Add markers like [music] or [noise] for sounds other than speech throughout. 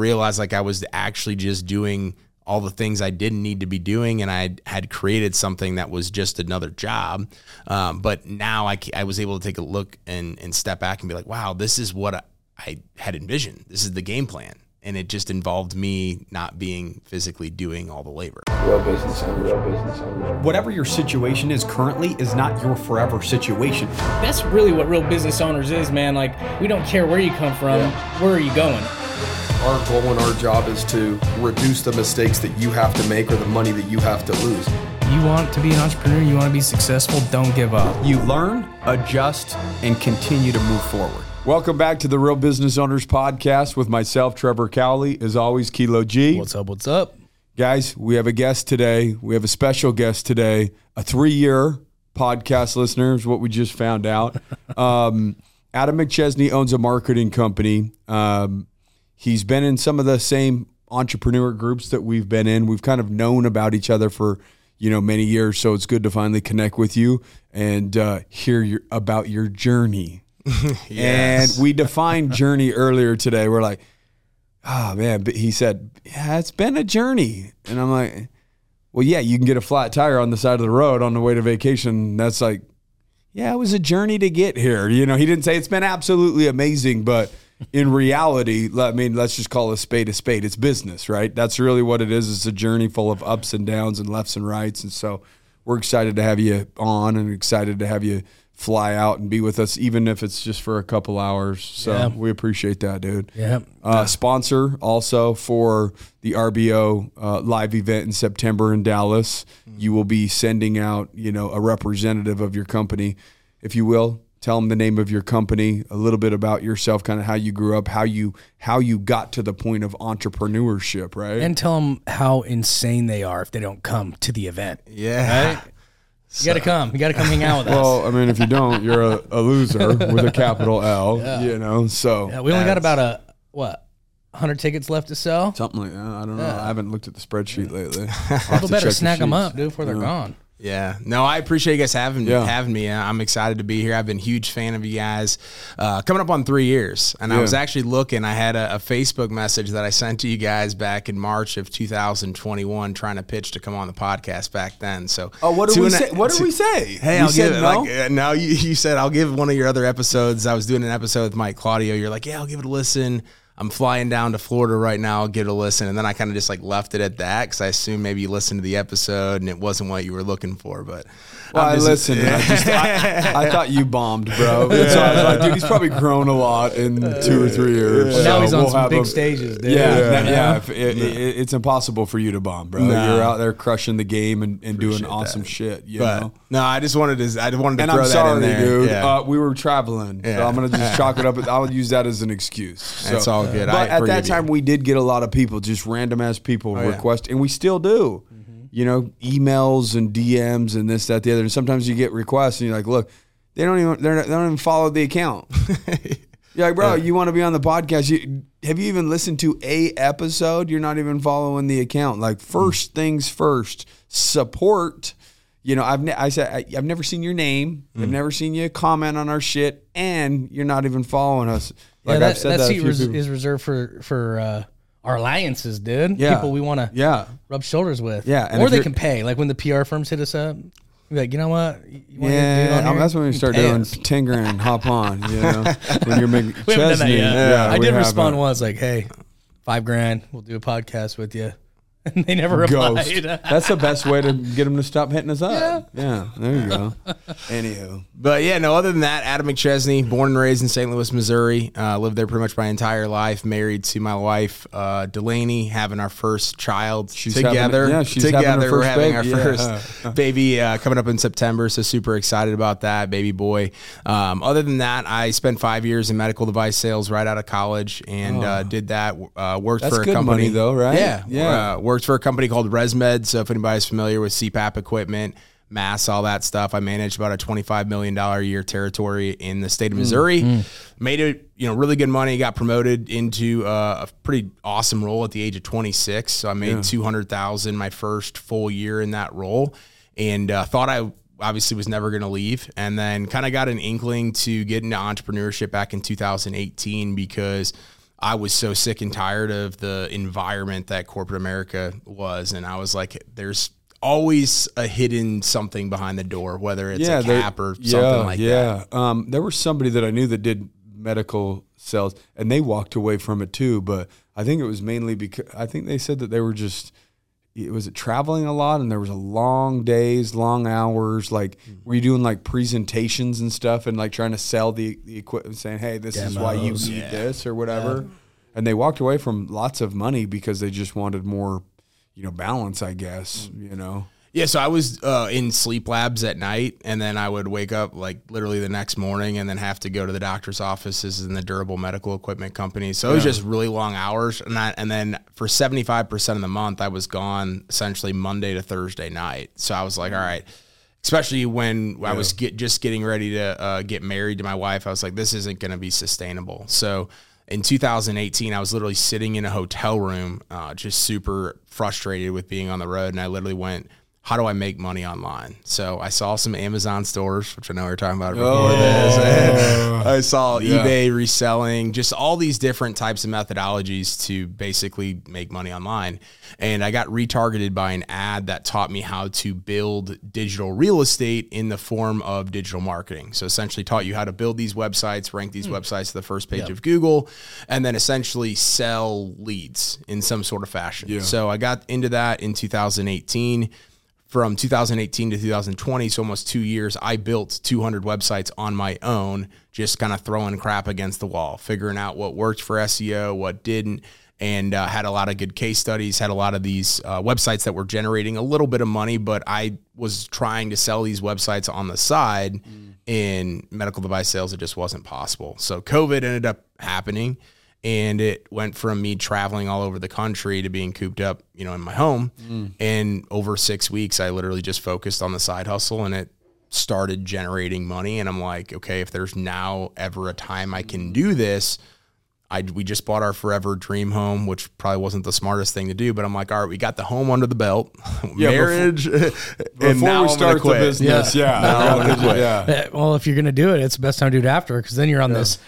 realized like I was actually just doing all the things I didn't need to be doing, and I had created something that was just another job. Um, but now I, I was able to take a look and, and step back and be like, wow, this is what I, I had envisioned. This is the game plan. And it just involved me not being physically doing all the labor. Real business owner, real business owner. Whatever your situation is currently is not your forever situation. That's really what real business owners is, man. Like, we don't care where you come from, where are you going? Our goal and our job is to reduce the mistakes that you have to make or the money that you have to lose. You want to be an entrepreneur, you want to be successful, don't give up. You learn, adjust, and continue to move forward. Welcome back to the Real Business Owners Podcast with myself, Trevor Cowley. As always, Kilo G. What's up? What's up? Guys, we have a guest today. We have a special guest today, a three year podcast listener, is what we just found out. [laughs] Um, Adam McChesney owns a marketing company. Um, he's been in some of the same entrepreneur groups that we've been in. We've kind of known about each other for you know many years, so it's good to finally connect with you and uh, hear your, about your journey. [laughs] Yes. And we defined journey earlier today. We're like, oh man, but he said, yeah, it's been a journey, and I'm like, well, yeah, you can get a flat tire on the side of the road on the way to vacation. That's like, yeah, it was a journey to get here. You know, he didn't say it's been absolutely amazing, but in reality, I mean, let's just call a spade a spade. It's business, right? That's really what it is. It's a journey full of ups and downs and lefts and rights. And so we're excited to have you on and excited to have you fly out and be with us, even if it's just for a couple hours. So Yeah. we appreciate that, dude. Yeah. Uh, sponsor also for the RBO uh, live event in September in Dallas. You will be sending out, you know, a representative of your company, if you will. Tell them the name of your company, a little bit about yourself, kind of how you grew up, how you how you got to the point of entrepreneurship, right? And tell them how insane they are if they don't come to the event. Yeah. You got to come. You got to come hang out with us. well, I mean, if you don't, you're a, a loser [laughs] with a capital L, you know. So Yeah, we only got about a, what, 100 tickets left to sell? something like that. I don't know. I haven't looked at the spreadsheet lately. [laughs] People better snag them up, dude, before they're gone. Yeah. No, I appreciate you guys having Yeah. having me. I'm excited to be here. I've been a huge fan of you guys. Uh, coming up on three years, and I was actually looking. I had a, a Facebook message that I sent to you guys back in March of 2021, trying to pitch to come on the podcast back then. So, Oh, what did we a- say? What did we say? Hey, We I'll give it. no? Like, uh, no, you, you said I'll give one of your other episodes. I was doing an episode with Mike Claudio. You're like, yeah, I'll give it a listen. I'm flying down to Florida right now. I'll give it a listen, and then I kind of just like left it at that because I assume maybe you listened to the episode and it wasn't what you were looking for. But Well, I listened. I, just, I, I thought you bombed, bro. [laughs] And so I was like, dude, he's probably grown a lot in two or three years. Well, now he's on we'll some big him- stages, dude. Yeah, Yeah. yeah. yeah. If- it- it- it's impossible for you to bomb, bro. No. You're out there crushing the game and, and doing awesome that. shit. You But know. no, I just wanted to. I just wanted to And throw I'm that sorry, in there. dude. Yeah. Uh, we were traveling, so I'm gonna just chalk it up. [laughs] I'll use that as an excuse. So, That's all good. But I at that time, you. we did get a lot of people, just random ass people Oh, yeah. request, and we still do. You know, emails and DMs and this, that, the other. And sometimes you get requests, and you're like, look, they don't even they're not, they don't even follow the account. [laughs] You're like, bro, you want to be on the podcast? You, have you even listened to a episode? You're not even following the account. Like, first things first, support. You know, I've ne- I said I, I've never seen your name. I've never seen you comment on our shit, and you're not even following us. Yeah, Like that, I've said that that. seat res- is reserved for for uh, our alliances, dude. Yeah. People we want to yeah, rub shoulders with. Yeah, or they can pay. Like when the PR firms hit us up, we're like, you know what? You wanna get a dude yeah. on here? that's when we start doing us. [laughs] Tinger and hop on. You know, [laughs] when you're making We haven't done that yet. Yeah, I did respond once, like, hey, five grand, we'll do a podcast with you. [laughs] And they never Ghost. replied. [laughs] That's the best way to get them to stop hitting us up. Yeah, there you go. [laughs] Anywho, But yeah, no. Other than that, Adam McChesney, born and raised in St. Louis, Missouri. Uh, lived there pretty much my entire life. Married to my wife uh, Delaney, having our first child She's having- together. yeah, she's having together. her We're having baby. our Yeah. first baby uh, coming up in September. So super excited about that, baby boy. Um, other than that, I spent five years in medical device sales right out of college, and uh, did that. Uh, worked Oh. That's for a company though, right? Yeah, Yeah. Worked for a company called ResMed. So if anybody's familiar with CPAP equipment, mass, all that stuff, I managed about a twenty-five million dollar a year territory in the state of Mm, Missouri. Made it, you know, really good money. Got promoted into uh, a pretty awesome role at the age of twenty-six. So I made hundred thousand my first full year in that role, and uh, thought I obviously was never going to leave and then kind of got an inkling to get into entrepreneurship back in 2018 because I was so sick and tired of the environment that corporate America was. And I was like, there's always a hidden something behind the door, whether it's a there- cap or something yeah, like that. yeah. Um, there was somebody that I knew that did medical sales, and they walked away from it too. But I think it was mainly because I think they said that they were just it was it traveling a lot, and there was a long days, long hours. Like, Mm-hmm. were you doing like presentations and stuff, and like trying to sell the the equipment, saying, "Hey, this is why you Demos. need this" or whatever. And they walked away from lots of money because they just wanted more, you know, balance. I guess Mm. you know. Yeah, so I was uh, in sleep labs at night, and then I would wake up like literally the next morning, and then have to go to the doctor's offices in the durable medical equipment company. So it was just really long hours, and I, and then for seventy five percent of the month, I was gone essentially Monday to Thursday night. So I was like, all right. Especially when I was get, just getting ready to uh, get married to my wife, I was like, this isn't going to be sustainable. So in 2018, I was literally sitting in a hotel room, uh, just super frustrated with being on the road. And I literally went, how do I make money online? So I saw some Amazon stores, which I know we are talking about oh. before this. [laughs] I saw eBay reselling, just all these different types of methodologies to basically make money online. And I got retargeted by an ad that taught me how to build digital real estate in the form of digital marketing. So essentially taught you how to build these websites, rank these hmm. websites to the first page of Google, and then essentially sell leads in some sort of fashion. So I got into that in 2018 from 2018 to 2020, so almost two years, I built 200 websites on my own, just kind of throwing crap against the wall, figuring out what worked for SEO, what didn't, and uh, had a lot of good case studies, had a lot of these uh, websites that were generating a little bit of money, but I was trying to sell these websites on the side in medical device sales. It just wasn't possible. So COVID ended up happening and it went from me traveling all over the country to being cooped up, you know, in my home. And over six weeks, I literally just focused on the side hustle, and it started generating money. And I'm like, okay, if there's now ever a time I can do this, I we just bought our forever dream home, which probably wasn't the smartest thing to do. But I'm like, all right, we got the home under the belt, [laughs] marriage, [laughs] and Before now we I'm gonna start the business, yeah, [laughs] Now I'm quit. yeah. Uh, Well, if you're gonna do it, it's the best time to do it after because then you're on this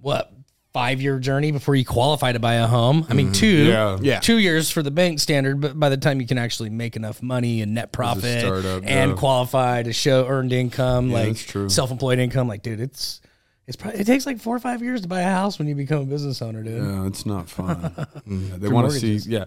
what five year journey before you qualify to buy a home. I mean, mm-hmm. two, Yeah. Yeah. two years for the bank standard, but by the time you can actually make enough money and net profit startup, and yeah. qualify to show earned income, like that's true. self employed income, like dude, it's it's probably it takes like four or five years to buy a house when you become a business owner, dude. Yeah, it's not fun. [laughs] Mm, yeah, they want to see, yeah.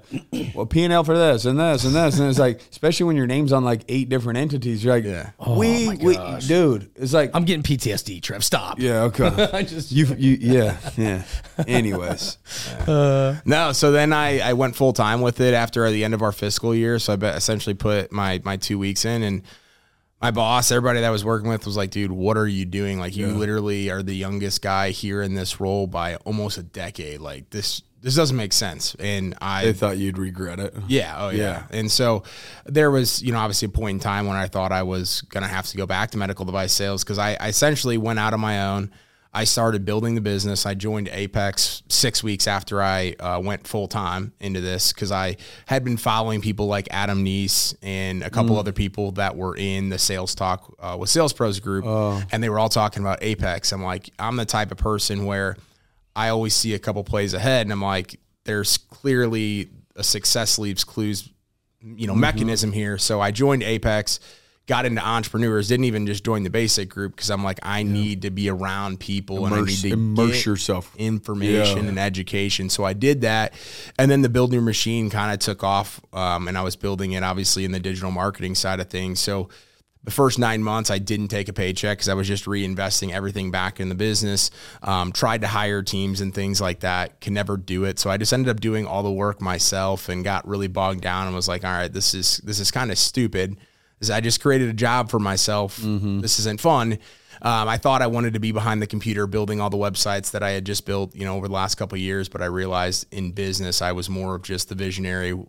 Well, P and L for this and this and this, and it's like, especially when your name's on like eight different entities, you're like, Yeah. we, oh we, dude, it's like, I'm getting PTSD, Trev. Stop. yeah, okay, [laughs] I just you, you, yeah, yeah. Anyways, [laughs] uh. No, so then I, I went full time with it after the end of our fiscal year. So I essentially put my my two weeks in, and my boss, everybody that I was working with, was like, "Dude, what are you doing? Like, you literally are the youngest guy here in this role by almost a decade. Like this this doesn't make sense." And I they thought you'd regret it. yeah, oh yeah. And so there was, you know, obviously a point in time when I thought I was going to have to go back to medical device sales because I, I essentially went out on my own. I started building the business. I joined Apex six weeks after I uh, went full time into this because I had been following people like Adam Neese and a couple other people that were in the sales talk uh, with Sales Pros group, and they were all talking about Apex. I'm like, I'm the type of person where I always see a couple plays ahead, and I'm like, there's clearly a success leaves clues, you know, mechanism here. So I joined Apex, got into entrepreneurs, didn't even just join the basic group because I'm like, I need to be around people and I need to immerse get yourself. information Yeah. and education. So I did that, and then the build your machine kind of took off, um, and I was building it obviously in the digital marketing side of things. So the first nine months, I didn't take a paycheck because I was just reinvesting everything back in the business. Um, tried to hire teams and things like that, can never do it. So I just ended up doing all the work myself and got really bogged down and was like, all right, this is this is kind of stupid. Is I just created a job for myself. This isn't fun. Um, I thought I wanted to be behind the computer building all the websites that I had just built, you know, over the last couple of years. But I realized in business, I was more of just the visionary, a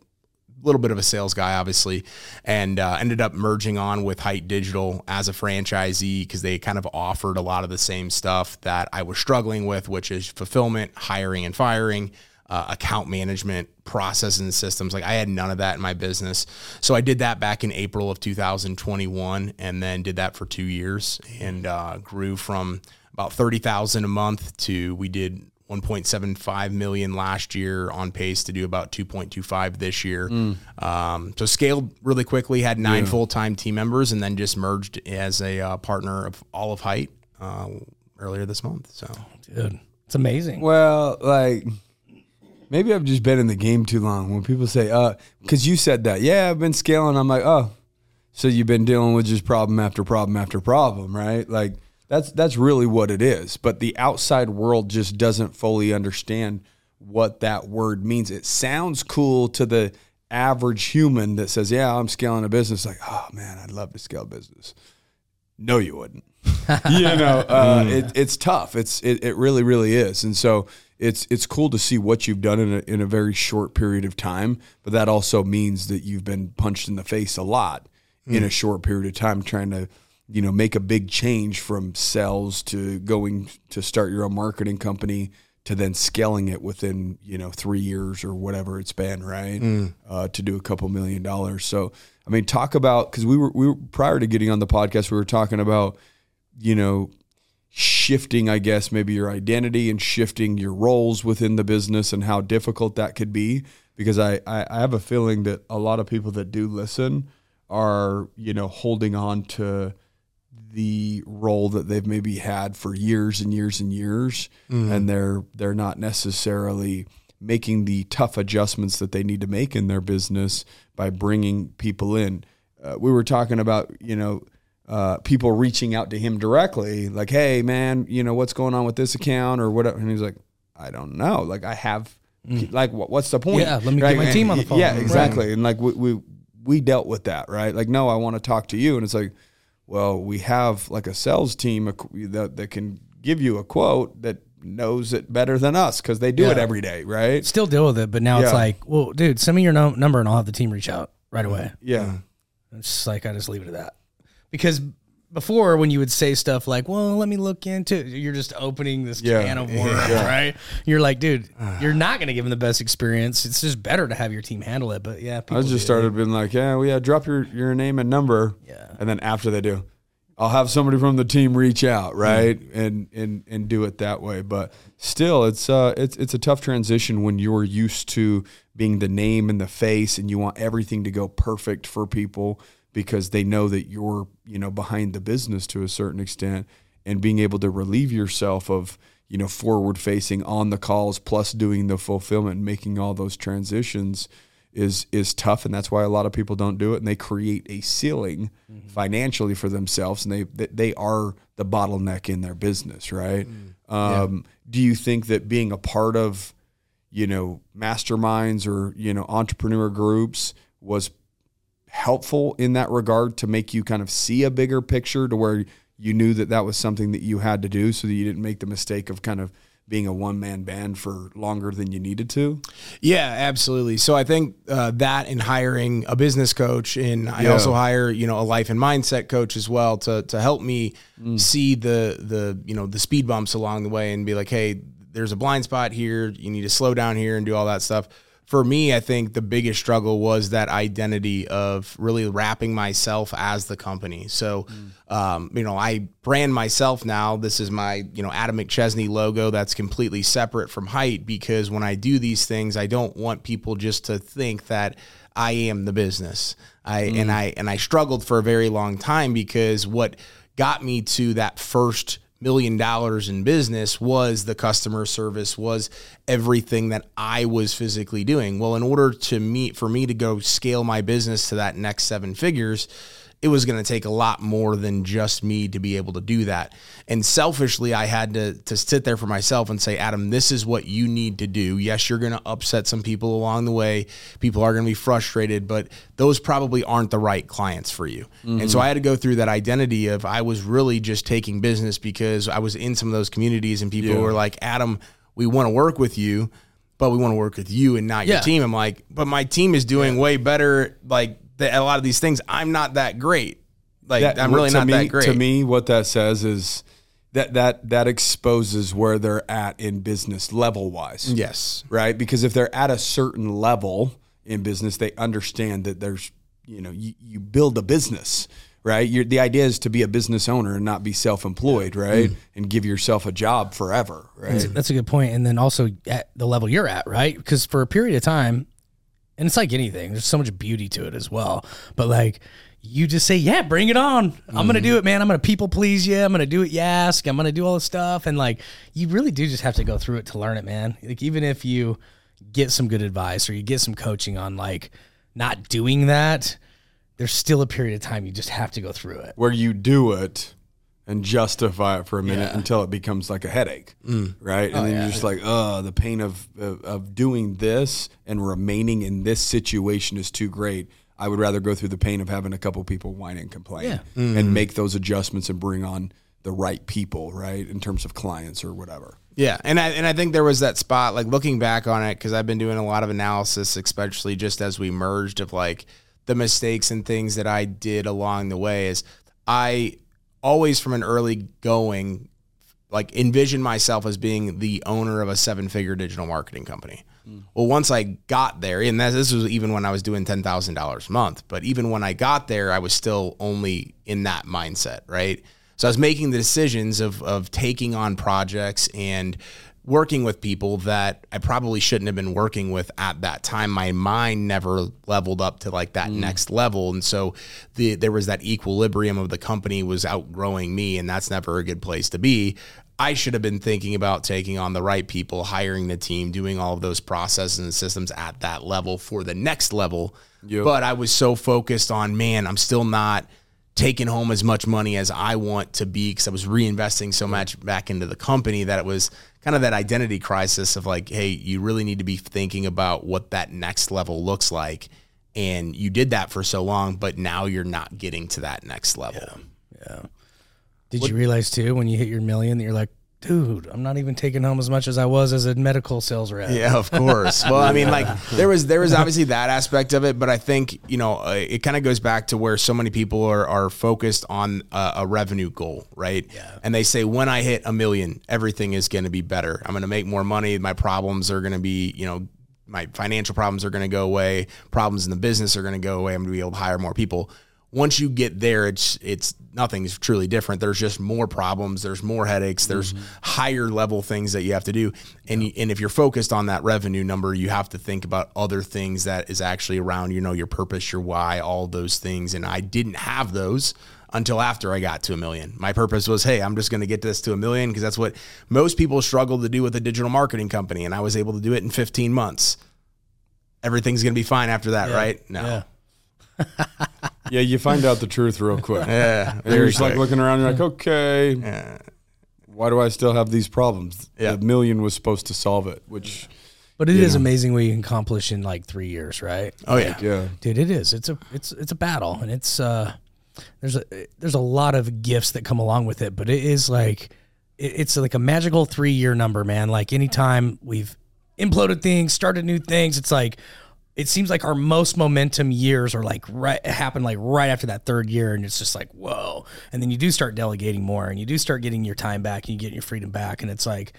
little bit of a sales guy, obviously, and uh, ended up merging on with Hite Digital as a franchisee because they kind of offered a lot of the same stuff that I was struggling with, which is fulfillment, hiring and firing, uh, account management, processes and systems. Like I had none of that in my business. So I did that back in April of 2021 and then did that for two years and uh, grew from about 30,000 a month to we did 1.75 million last year, on pace to do about 2.25 this year. Um, so scaled really quickly, had nine full time team members, and then just merged as a uh, partner of all of Hite uh, earlier this month. So Dude, it's amazing. Well, like maybe I've just been in the game too long. When people say, "Uh," because you said that, yeah, I've been scaling. I'm like, oh, so you've been dealing with just problem after problem after problem, right? Like that's that's really what it is. But the outside world just doesn't fully understand what that word means. It sounds cool to the average human that says, "Yeah, I'm scaling a business." Like, oh man, I'd love to scale a business. No, you wouldn't. [laughs] you know, uh, it, it's tough. It's it, it really, really is. And so it's it's cool to see what you've done in a, in a very short period of time. But that also means that you've been punched in the face a lot in a short period of time, trying to you know make a big change from sales to going to start your own marketing company to then scaling it within you know three years or whatever it's been, right? Uh, to do a couple million dollars. So I mean, talk about because we were we were prior to getting on the podcast, we were talking about you know shifting, I guess, maybe your identity and shifting your roles within the business and how difficult that could be. Because I, I, I have a feeling that a lot of people that do listen are, you know, holding on to the role that they've maybe had for years and years and years. And they're they're not necessarily making the tough adjustments that they need to make in their business by bringing people in. Uh, we were talking about you know uh, people reaching out to him directly like hey man you know what's going on with this account or whatever? And he's like i don't know. Like i have like what, what's the point? Yeah, let me get my And- team on the [laughs] phone. yeah Right. exactly. And like we, we we dealt with that right? Like no i want to talk to you. And it's like well we have like a sales team that, that can give you a quote that knows it better than us because they do it every day right? Still deal with it, but now it's like, well, dude, send me your num- number and I'll have the team reach out right away. yeah. It's just like I just leave it at that. Because before, when you would say stuff like, "Well, let me look into," it, you're just opening this Yeah. can of [laughs] worms, right? You're like, dude, [sighs] you're not going to give them the best experience. It's just better to have your team handle it. But yeah, I just do. started being like, yeah, well, yeah, drop your, your name and number. Yeah. And then after they do, I'll have somebody from the team reach Mm. out, right? And and and do it that way. But still it's uh it's it's a tough transition when you're used to being the name and the face and you want everything to go perfect for people because they know that you're, you know, behind the business to a certain extent and being able to relieve yourself of you know forward facing on the calls plus doing the fulfillment and making all those transitions is is tough and that's why a lot of people don't do it and they create a ceiling financially for themselves and they they- they are the bottleneck in their business right? Um, do you think that being a part of you know masterminds or you know entrepreneur groups was helpful in that regard to make you kind of see a bigger picture to where you knew that that was something that you had to do so that you didn't make the mistake of kind of being a one man band for longer than you needed to. Yeah, absolutely. So I think uh, that and hiring a business coach, and I Yeah. also hire you know a life and mindset coach as well to to help me see the the you know the speed bumps along the way and be like, hey, there's a blind spot here. You need to slow down here and do all that stuff. For me, I think the biggest struggle was that identity of really wrapping myself as the company. So, um, you know, I brand myself now. This is my, you know, Adam McChesney logo that's completely separate from Hite because when I do these things, I don't want people just to think that I am the business. I and I and I struggled for a very long time because what got me to that first million dollars in business was the customer service was everything that I was physically doing. Well, in order to meet for me to go scale my business to that next seven figures, it was going to take a lot more than just me to be able to do that. And selfishly, I had to to sit there for myself and say, Adam, this is what you need to do. Yes, you're going to upset some people along the way. People are going to be frustrated, but those probably aren't the right clients for you. And so mm-hmm. I had to go through that identity of I was really just taking business because I was in some of those communities and people were like, Adam, we want to work with you, but we want to work with you and not your team. I'm like, but my team is doing way better. Like the, a lot of these things, I'm not that great. Like That- I'm really not me, that great. To me, what that says is that that that exposes where they're at in business level wise. yes. right? Because if they're at a certain level in business, they understand that there's, you know, you, you build a business right? You're, the idea is to be a business owner and not be self-employed, right? Mm. And give yourself a job forever, right? That's a good point. And then also at the level you're at, right? Because for a period of time, and it's like anything, there's so much beauty to it as well. But like, you just say, yeah, bring it on. I'm going to do mm-hmm. it, man. I'm going to people please you. I'm going to do what you ask. I'm going to do all this stuff. And like, you really do just have to go through it to learn it, man. Like, even if you get some good advice or you get some coaching on like not doing that, there's still a period of time you just have to go through it. Where you do it and justify it for a minute Yeah. until it becomes like a headache, mm. right? And oh, then yeah. you're just like, oh, the pain of, of of doing this and remaining in this situation is too great. I would rather go through the pain of having a couple people whine and complain Yeah. and mm-hmm. make those adjustments and bring on the right people, right? In terms of clients or whatever. Yeah, and I and I think there was that spot like looking back on it because I've been doing a lot of analysis, especially just as we merged of like the mistakes and things that I did along the way. Is I always from an early going like envision myself as being the owner of a seven figure digital marketing company. Hmm. Well, once I got there, and that, this was even when I was doing ten thousand dollars a month, but even when I got there, I was still only in that mindset, right? So I was making the decisions of of taking on projects and working with people that I probably shouldn't have been working with at that time. My mind never leveled up to like that mm. next level, and so the there was that equilibrium of the company was outgrowing me, and that's never a good place to be. I should have been thinking about taking on the right people, hiring the team, doing all of those processes and systems at that level for the next level. But I was so focused on, man, I'm still not taking home as much money as I want to be because I was reinvesting so much back into the company that it was kind of that identity crisis of like, hey, you really need to be thinking about what that next level looks like. And you did that for so long, but now you're not getting to that next level. Yeah. Did you realize too when you hit your million that you're like, dude, I'm not even taking home as much as I was as a medical sales rep. Yeah, of course. [laughs] Well, I mean, like there was there was [laughs] obviously that aspect of it, but I think you know uh, it kind of goes back to where so many people are are focused on a, a revenue goal, right? Yeah. And they say when I hit a million, everything is going to be better. I'm going to make more money. My problems are going to be, you know, my financial problems are going to go away. Problems in the business are going to go away. I'm going to be able to hire more people. Once you get there, it's it's nothing's truly different. There's just more problems. There's more headaches. There's mm-hmm. higher level things that you have to do. And you, and if you're focused on that revenue number, you have to think about other things that is actually around. You know, your purpose, your why, all those things. And I didn't have those until after I got to a million. My purpose was, hey, I'm just going to get this to a million because that's what most people struggle to do with a digital marketing company, and I was able to do it in 15 months. Everything's going to be fine after that, right? No. Yeah. Yeah, you find out the truth real quick. [laughs] Yeah, And you're very just like looking around, you're like, okay, why do I still have these problems? Yeah. The million was supposed to solve it, which, But it is amazing what you can accomplish in like three years, right? Oh yeah. yeah. Dude, it is. It's a it's it's a battle, and it's uh, there's a there's a lot of gifts that come along with it, but it is like it, it's like a magical three year number, man. Like anytime we've imploded things, started new things, it's like it seems like our most momentum years are like right happen like right after that third year, and it's just like whoa. And then you do start delegating more, and you do start getting your time back, and you get your freedom back, and it's like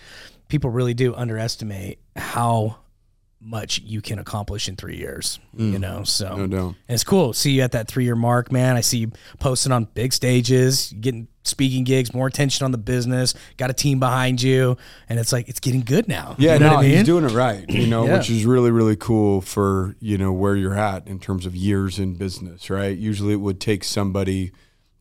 people really do underestimate how much you can accomplish in three years. You mm. know, so No it's cool. See you at that three year mark, man. I see you posting on big stages, getting speaking gigs, more attention on the business, got a team behind you, and it's like it's getting good now. Yeah, you know no, what I mean? he's doing it right, you know, Yeah. which is really, really cool for, you know, where you're at in terms of years in business, right? Usually it would take somebody,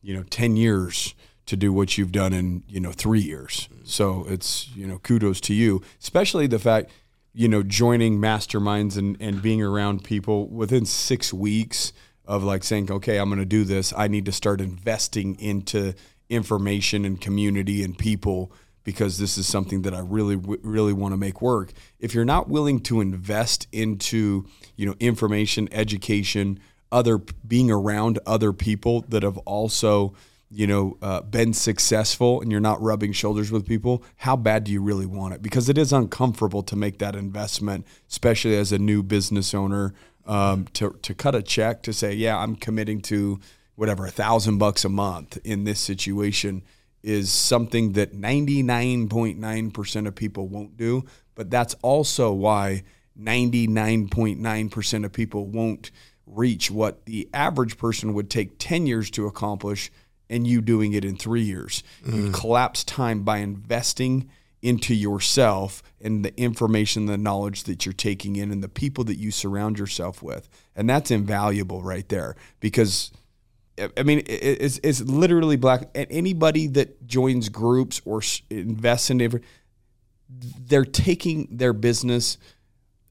you know, 10 years to do what you've done in, you know, three years. So it's, you know, kudos to you, especially the fact, you know, joining masterminds and, and being around people within six weeks of like saying, okay, I'm going to do this. I need to start investing into information and community and people because this is something that I really, really want to make work. If you're not willing to invest into, you know, information, education, other being around other people that have also, you know, uh, been successful, and you're not rubbing shoulders with people, how bad do you really want it? Because it is uncomfortable to make that investment, especially as a new business owner, um, to to cut a check to say, yeah, I'm committing to whatever a thousand bucks a month in this situation is something that 99.9% of people won't do. But that's also why 99.9% of people won't reach what the average person would take 10 years to accomplish and you doing it in three years. You mm. collapse time by investing into yourself and the information, the knowledge that you're taking in, and the people that you surround yourself with. And that's invaluable right there because. I mean, it's it's literally black. And anybody that joins groups or invests in different, they're taking their business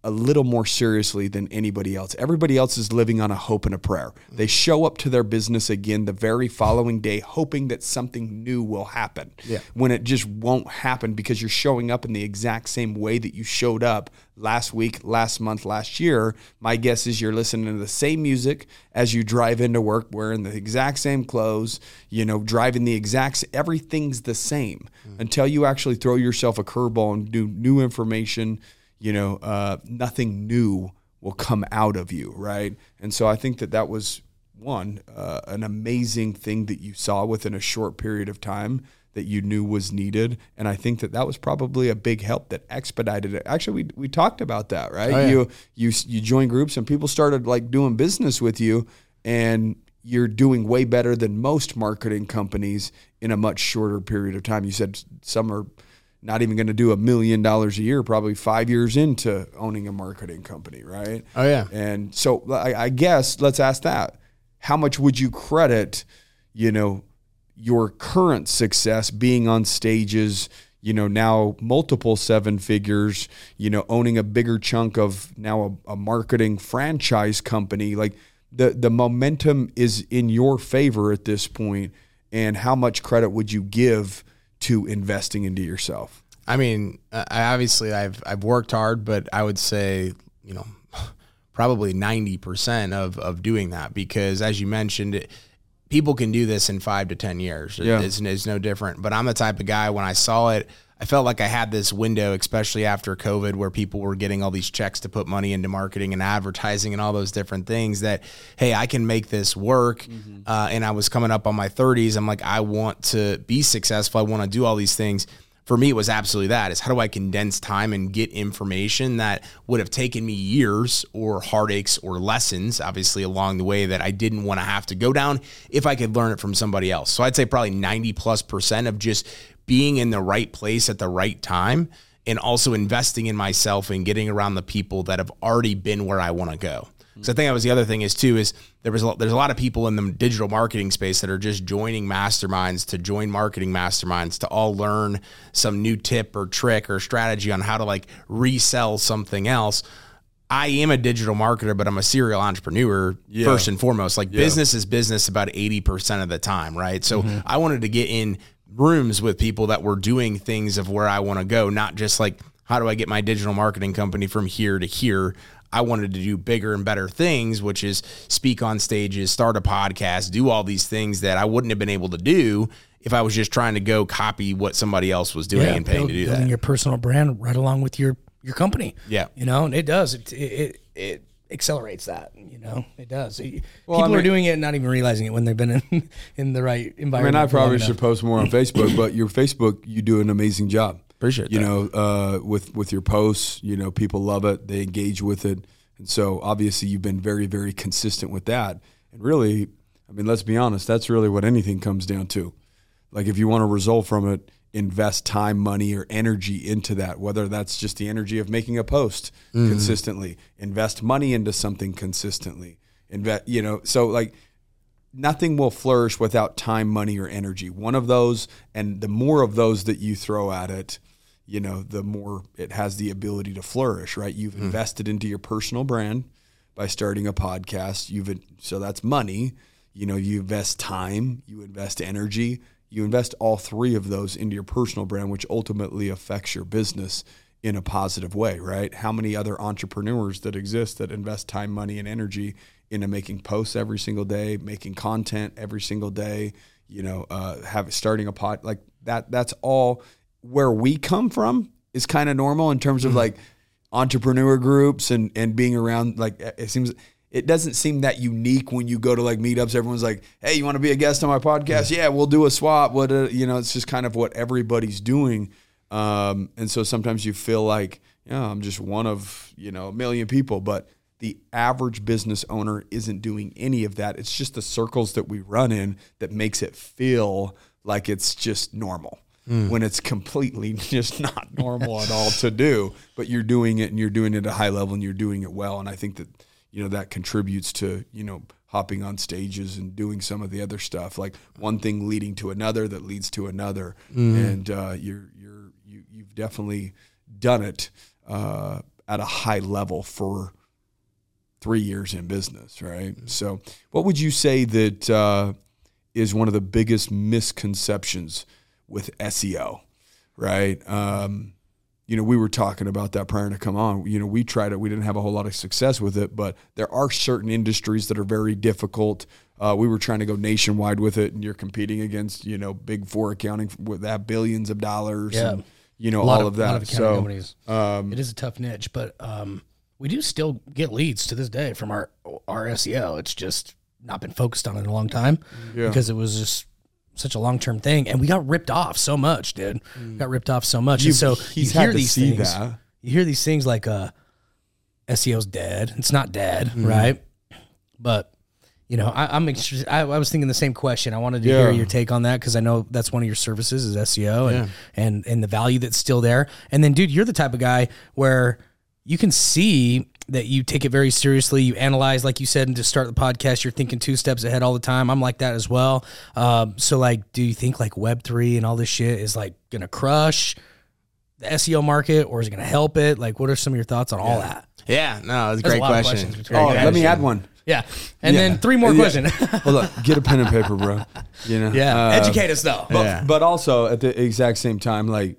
a little more seriously than anybody else. Everybody else is living on a hope and a prayer. They show up to their business again the very following day, hoping that something new will happen. Yeah. When it just won't happen because you're showing up in the exact same way that you showed up last week, last month, last year. My guess is you're listening to the same music as you drive into work, wearing the exact same clothes, you know, driving the exact everything's the same mm. until you actually throw yourself a curveball and do new information you know, uh, nothing new will come out of you, right? And so I think that that was one uh, an amazing thing that you saw within a short period of time that you knew was needed, and I think that that was probably a big help that expedited it. Actually, we we talked about that, right? Oh, yeah. You you you joined groups and people started like doing business with you, and you're doing way better than most marketing companies in a much shorter period of time. You said some are not even going to do a million dollars a year, probably five years into owning a marketing company, right? Oh, yeah. And so I, I guess let's ask that: How much would you credit, you know, your current success being on stages? You know, now multiple seven figures. You know, owning a bigger chunk of now a, a marketing franchise company. Like the the momentum is in your favor at this point. And how much credit would you give? To investing into yourself? I mean, I obviously I've I've worked hard, but I would say you know [laughs] probably ninety percent of of doing that because as you mentioned. It, People can do this in five to ten years. Yeah. It's, it's no different. But I'm the type of guy when I saw it, I felt like I had this window, especially after COVID, where people were getting all these checks to put money into marketing and advertising and all those different things. That hey, I can make this work. Uh, and I was coming up on my 30s. I'm like, I want to be successful. I want to do all these things for me it was absolutely that is how do i condense time and get information that would have taken me years or heartaches or lessons obviously along the way that i didn't want to have to go down if i could learn it from somebody else. So i'd say probably 90 plus percent of just being in the right place at the right time and also investing in myself and getting around the people that have already been where i want to go so I think that was the other thing is too is there was a, lot- there's a lot of people in the digital marketing space that are just joining masterminds to join marketing masterminds to all learn some new tip or trick or strategy on how to like resell something else. I am a digital marketer, but I'm a serial entrepreneur first and foremost. Like business is business about 80% of the time, right? So mm-hmm. I wanted to get in rooms with people that were doing things of where I want to go, not just like how do I get my digital marketing company from here to here. I wanted to do bigger and better things, which is speak on stages, start a podcast, do all these things that I wouldn't have been able to do if I was just trying to go copy what somebody else was doing and paying build- to do building that. your personal brand right along with your your company. Yeah. you know, and it does. It it, it, it accelerates that. You know, it does. It- Well, People I are doing it, and not even realizing it when they've been in [laughs] in the right I mean, environment. I probably should post more on Facebook, but your Facebook, you do an amazing job. Appreciate you that. know uh, with with your posts. You know, people love it. They engage with it, and so obviously you've been very very consistent with that. And really, I mean, let's be honest. That's really what anything comes down to. Like if you want a result from it, invest time, money, or energy into that. Whether that's just the energy of making a post consistently, invest money into something consistently. Invest, you know, so like nothing will flourish without time, money, or energy. One of those, and the more of those that you throw at it, you know, the more it has the ability to flourish, right? You've invested into your personal brand by starting a podcast. You've so that's money. You know, you invest time, you invest energy, you invest all three of those into your personal brand, which ultimately affects your business in a positive way, right? How many other entrepreneurs that exist that invest time, money, and energy into making posts every single day, making content every single day, you know, uh, have starting a pod like that. That's all where we come from is kind of normal in terms of like entrepreneur groups and and being around. Like it seems it doesn't seem that unique when you go to like meetups. Everyone's like, "Hey, you want to be a guest on my podcast? Yeah, we'll do a swap." What uh, you know, it's just kind of what everybody's doing. Um, and so sometimes you feel like, yeah, I'm just one of you know a million people, but the average business owner isn't doing any of that. It's just the circles that we run in that makes it feel like it's just normal. When it's completely [laughs] just not normal at all to do, but you're doing it and you're doing it at a high level and you're doing it well. And I think that, you know, that contributes to, you know, hopping on stages and doing some of the other stuff, like one thing leading to another that leads to another. And uh, you're, you're, you, you've definitely done it uh, at a high level for three years in business, right? So, what would you say that uh, is one of the biggest misconceptions with SEO, right? Um, you know, we were talking about that prior to come on. You know, we tried it. We didn't have a whole lot of success with it, but there are certain industries that are very difficult. Uh, we were trying to go nationwide with it, and you're competing against, you know, big four accounting with that billions of dollars, Yeah. and you know a lot all of, of that. of so, companies. um, it is a tough niche, but um, we do still get leads to this day from our our SEO. It's just not been focused on in a long time Yeah. because it was just such a long term thing, and we got ripped off so much, dude. Got ripped off so much, You- and so you hear these things. that. You hear these things like uh, SEO's dead. It's not dead, Mm-hmm. right? But you know, I, I'm interested. I, I was thinking the same question. I wanted to Yeah. hear your take on that because I know that's one of your services is SEO and, and and the value that's still there. And then, dude, you're the type of guy where you can see that you take it very seriously. You analyze, like you said, and to start the podcast, you're thinking two steps ahead all the time. I'm like that as well. Um, so, like, do you think like Web three and all this shit is like gonna crush the SEO market, or is it gonna help it? Like, what are some of your thoughts on all that? Yeah, no, it's a There's a great lot question. oh, Great you guys. let me add one. Yeah, and Yeah. then three more Yeah. questions. Hold on, get a pen and paper, bro. You know, [laughs] yeah, Uh, educate us though. But, Yeah. but also at the exact same time, like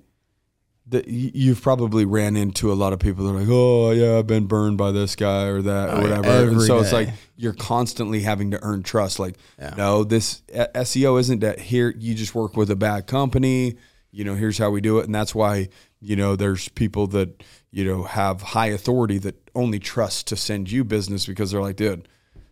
the, you've probably ran into a lot of people that are like, oh yeah, I've been burned by this guy or that or oh, yeah, whatever. And every so it's like you're constantly having to earn trust. Like, Yeah. no, this SEO isn't that here. You just work with a bad company. You know, here's how we do it, and that's why you know there's people that you know have high authority that only trust to send you business because they're like, dude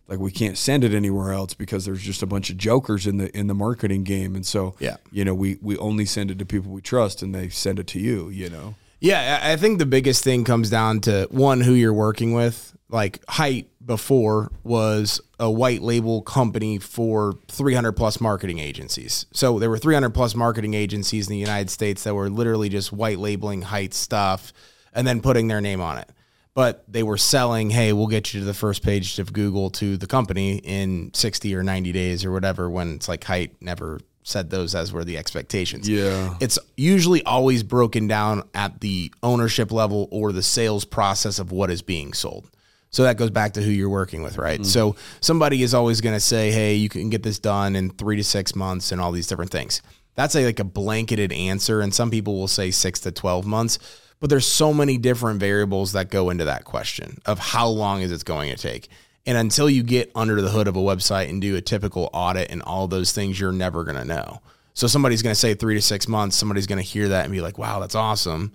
like we can't send it anywhere else because there's just a bunch of jokers in the in the marketing game and so Yeah. you know we we only send it to people we trust and they send it to you you know Yeah, I think the biggest thing comes down to one who you're working with. Like Hite before was a white label company for 300 plus marketing agencies. So there were 300 plus marketing agencies in the United States that were literally just white labeling Hite stuff and then putting their name on it. But they were selling, hey, we'll get you to the first page of Google to the company in 60 or 90 days or whatever when it's like Hite never said those as were the expectations Yeah. it's usually always broken down at the ownership level or the sales process of what is being sold. So that goes back to who you're working with, right? Mm. So somebody is always going to say, "Hey, you can get this done in 3 to 6 months and all these different things." That's a, like a blanketed answer and some people will say 6 to 12 months, but there's so many different variables that go into that question of how long is it going to take. And until you get under the hood of a website and do a typical audit and all those things, you're never going to know. So somebody's going to say three to six months. Somebody's going to hear that and be like, wow, that's awesome.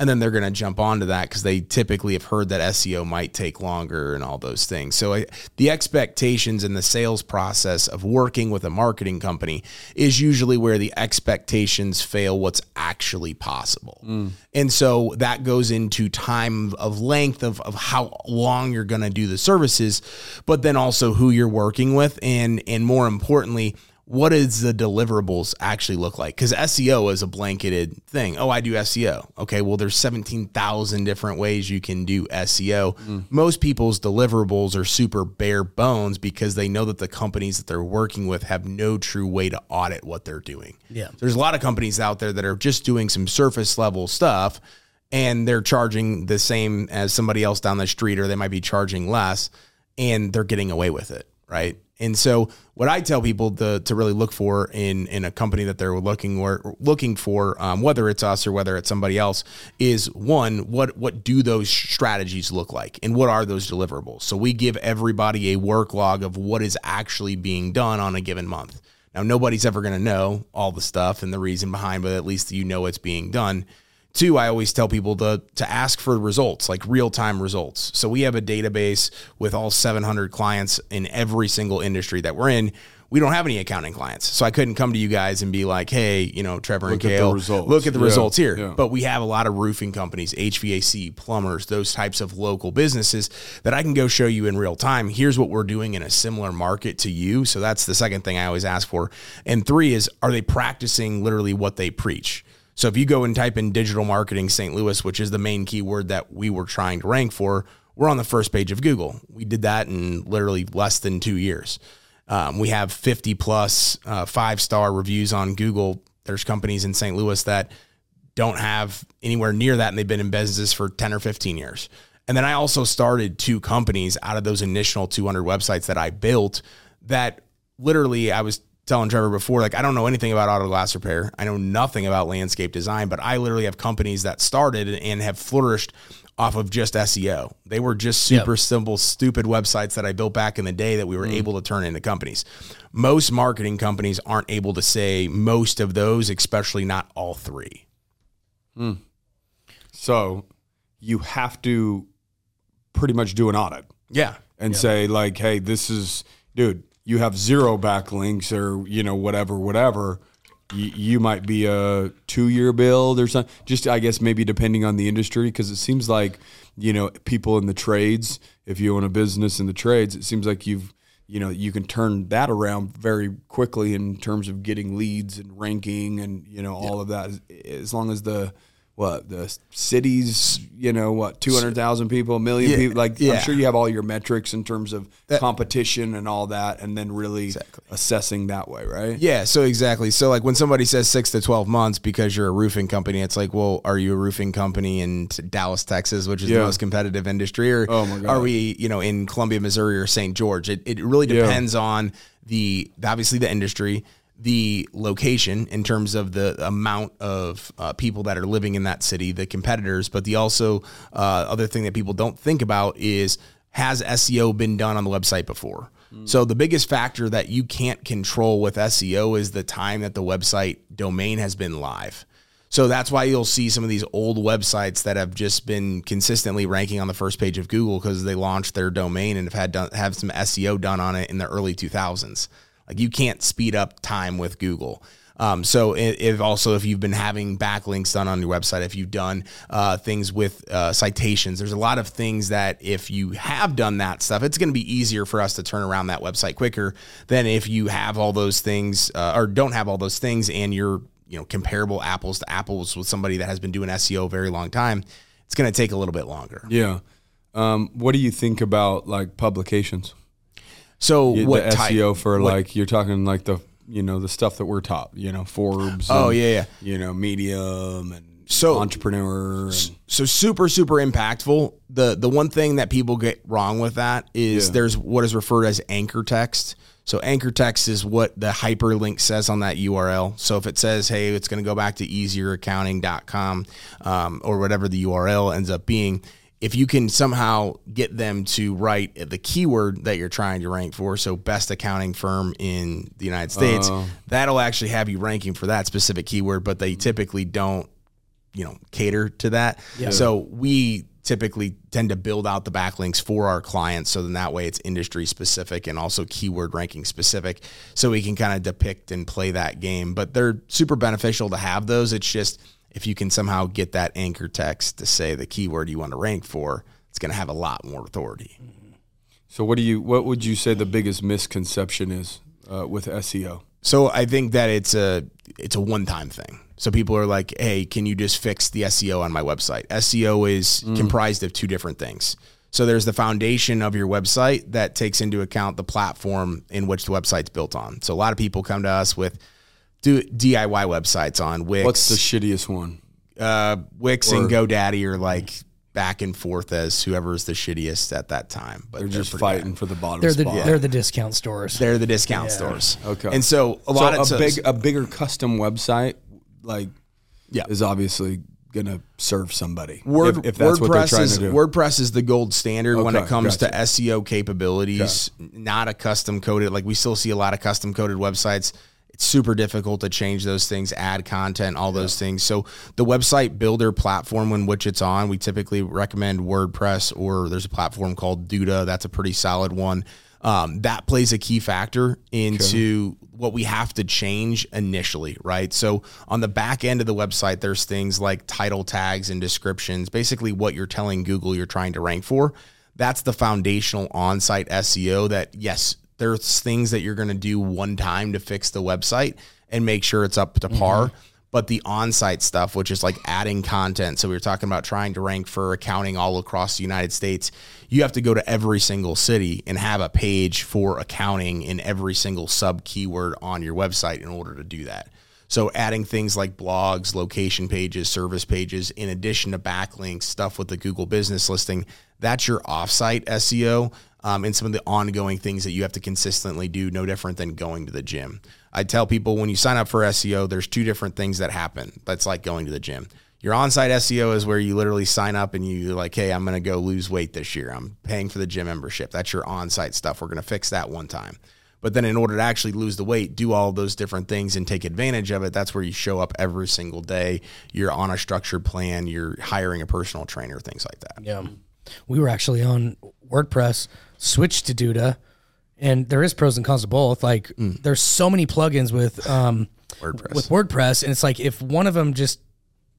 And then they're going to jump onto that because they typically have heard that SEO might take longer and all those things. So I, the expectations in the sales process of working with a marketing company is usually where the expectations fail what's actually possible. Mm. And so that goes into time of length of, of how long you're going to do the services, but then also who you're working with. And, and more importantly, what does the deliverables actually look like? Because SEO is a blanketed thing. Oh, I do SEO. Okay, well, there's 17,000 different ways you can do SEO. Mm-hmm. Most people's deliverables are super bare bones because they know that the companies that they're working with have no true way to audit what they're doing. Yeah. There's a lot of companies out there that are just doing some surface level stuff and they're charging the same as somebody else down the street, or they might be charging less and they're getting away with it. Right. And so what I tell people to, to really look for in, in a company that they're looking or looking for, um, whether it's us or whether it's somebody else is one, what, what do those strategies look like and what are those deliverables? So we give everybody a work log of what is actually being done on a given month. Now, nobody's ever going to know all the stuff and the reason behind, but at least you know it's being done. Two, I always tell people to to ask for results, like real time results. So we have a database with all 700 clients in every single industry that we're in. We don't have any accounting clients, so I couldn't come to you guys and be like, "Hey, you know, Trevor Look and Kale, look at the Yeah, results here." yeah. But we have a lot of roofing companies, HVAC, plumbers, those types of local businesses that I can go show you in real time. Here's what we're doing in a similar market to you. So that's the second thing I always ask for. And three is, are they practicing literally what they preach? So if you go and type in digital marketing St. Louis, which is the main keyword that we were trying to rank for, we're on the first page of Google. We did that in literally less than two years. Um, we have 50 plus uh, five star reviews on Google. There's companies in St. Louis that don't have anywhere near that, and they've been in business for 10 or 15 years. And then I also started two companies out of those initial 200 websites that I built that literally I was telling Trevor before, like, I don't know anything about auto glass repair. I know nothing about landscape design, but I literally have companies that started and have flourished off of just SEO. They were just super simple, stupid websites that I built back in the day that we were mm. able to turn into companies. Most marketing companies aren't able to say most of those, especially not all three. Hmm. So you have to pretty much do an audit Yeah. and say like, hey, this is, dude, you have zero backlinks or you know whatever, whatever. You, you might be a two-year build or something. Just I guess maybe depending on the industry, because it seems like you know people in the trades. If you own a business in the trades, it seems like you've you know you can turn that around very quickly in terms of getting leads and ranking and you know all of that. As long as the what the cities, you know what, two hundred thousand people, a million Yeah, people. Like yeah. I'm sure you have all your metrics in terms of competition and all that, and then really assessing that way, right? Yeah, so exactly. So like when somebody says six to twelve months because you're a roofing company, it's like, well, are you a roofing company in Dallas, Texas, which is Yeah. the most competitive industry, or Oh, my God. are we, you know, in Columbia, Missouri, or St. George? It it really depends on the obviously the industry, the location in terms of the amount of uh, people that are living in that city, the competitors, but the also uh, other thing that people don't think about is has SEO been done on the website before? So the biggest factor that you can't control with SEO is the time that the website domain has been live. So that's why you'll see some of these old websites that have just been consistently ranking on the first page of Google because they launched their domain and have had done, have some SEO done on it in the early 2000s. Like you can't speed up time with Google. Um, so if also if you've been having backlinks done on your website, if you've done uh, things with uh, citations, there's a lot of things that if you have done that stuff, it's going to be easier for us to turn around that website quicker than if you have all those things uh, or don't have all those things and you're you know comparable apples to apples with somebody that has been doing SEO a very long time. It's going to take a little bit longer. Yeah. Um, what do you think about like publications? So Yeah, what the type? SEO for what- like you're talking like the you know the stuff that we're top, you know, Forbes. Oh, and, yeah, yeah. You know, Medium and So- entrepreneur. And, so super super impactful the the one thing that people get wrong with that is Yeah. there's what is referred as anchor text so anchor text is what the hyperlink says on that url so if it says hey it's going to go back to easieraccounting.com um, or whatever the url ends up being if you can somehow get them to write the keyword that you're trying to rank for, so best accounting firm in the United States, Oh. that'll actually have you ranking for that specific keyword, but they typically don't you know cater to that. So we typically tend to build out the backlinks for our clients so then that way it's industry specific and also keyword ranking specific so we can kind of depict and play that game but they're super beneficial to have those it's just if you can somehow get that anchor text to say the keyword you want to rank for it's going to have a lot more authority so what do you what would you say the biggest misconception is uh, with SEO? So I think that it's a it's a one time thing. So people are like, "Hey, can you just fix the SEO on my website?" SEO is comprised of two different things. So there's the foundation of your website that takes into account the platform in which the website's built on. So a lot of people come to us with do DIY websites on Wix. What's the shittiest one? uh, Wix and GoDaddy are like back and forth as whoever's the shittiest at that time. But They're just fighting bad. for the bottom They're the spot. they're the discount stores. They're the discount stores. Okay. And so a lot so of a big a bigger custom website like Yeah. is obviously gonna serve somebody. Word, if, if that's what they're WordPress trying is to do. WordPress is the gold standard when it comes gotcha. to SEO capabilities. Not a custom coded like we still see a lot of custom coded websites. It's super difficult to change those things, add content, all those things. So the website builder platform in which it's on, we typically recommend WordPress or there's a platform called Duda. That's a pretty solid one. Um, that plays a key factor into what we have to change initially, right? So on the back end of the website, there's things like title tags and descriptions, basically what you're telling Google you're trying to rank for. That's the foundational on-site SEO that yes, there's things that you're going to do one time to fix the website and make sure it's up to par. Mm-hmm. But the on-site stuff, which is like adding content, so we were talking about trying to rank for accounting all across the United States. You have to go to every single city and have a page for accounting in every single sub keyword on your website in order to do that. So adding things like blogs, location pages, service pages, in addition to backlinks, stuff with the Google business listing, that's your offsite SEO um, and some of the ongoing things that you have to consistently do, no different than going to the gym. I tell people when you sign up for SEO, there's two different things that happen. That's like going to the gym. Your on-site SEO is where you literally sign up and you like, hey, I'm going to go lose weight this year. I'm paying for the gym membership. That's your on-site stuff. We're going to fix that one time. But then in order to actually lose the weight, do all those different things and take advantage of it, that's where you show up every single day. You're on a structured plan, you're hiring a personal trainer, things like that. Yeah. We were actually on WordPress, switched to Duda, and there is pros and cons to both. Like there's so many plugins with um WordPress. with WordPress, and it's like if one of them just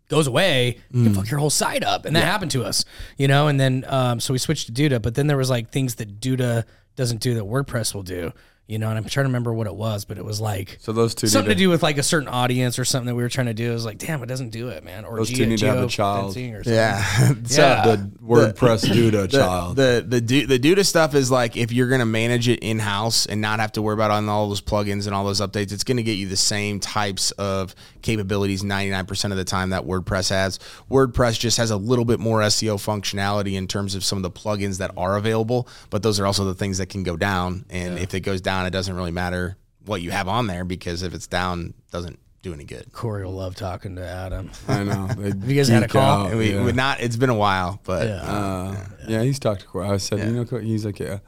goes away, you can fuck your whole site up. And that happened to us, you know, and then um so we switched to Duda, but then there was like things that Duda doesn't do that WordPress will do. You know, and I'm trying to remember what it was, but it was like So those two something to to- do with like a certain audience or something that we were trying to do. It was like, damn, it doesn't do it, man. Or Those geo- two need to have a child. or. Yeah. so [laughs] Yeah. the WordPress Duda [laughs] the, child. The the du- the Duda stuff is like if you're gonna manage it in house and not have to worry about on all those plugins and all those updates, it's gonna get you the same types of capabilities 99% of the time that WordPress has. WordPress just has a little bit more SEO functionality in terms of some of the plugins that are available, but those are also the things that can go down. And if it goes down, it doesn't really matter what you have on there because if it's down, it doesn't do any good. Corey will love talking to Adam. I know. [laughs] Have you guys had a call? And we, yeah. we not. It's been a while, but Yeah. Uh, yeah, he's talked to Corey. I said, you know, Corey? he's like, yeah.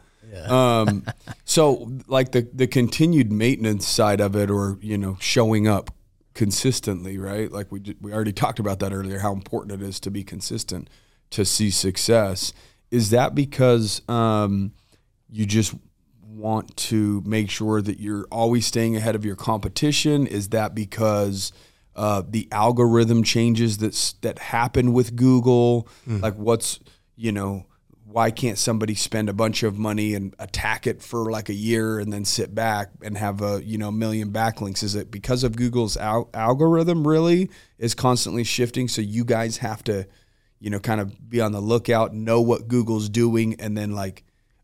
Um, so like the the continued maintenance side of it, or you know, showing up consistently, right? Like we we already talked about that earlier. How important it is to be consistent to see success. Is that because um, you just want to make sure that you're always staying ahead of your competition? Is that because uh, the algorithm changes that's that happen with Google? Like, what's you know, why can't somebody spend a bunch of money and attack it for like a year and then sit back and have a you know million backlinks? Is it because of Google's al- algorithm really is constantly shifting? So you guys have to, you know, kind of be on the lookout, know what Google's doing, and then like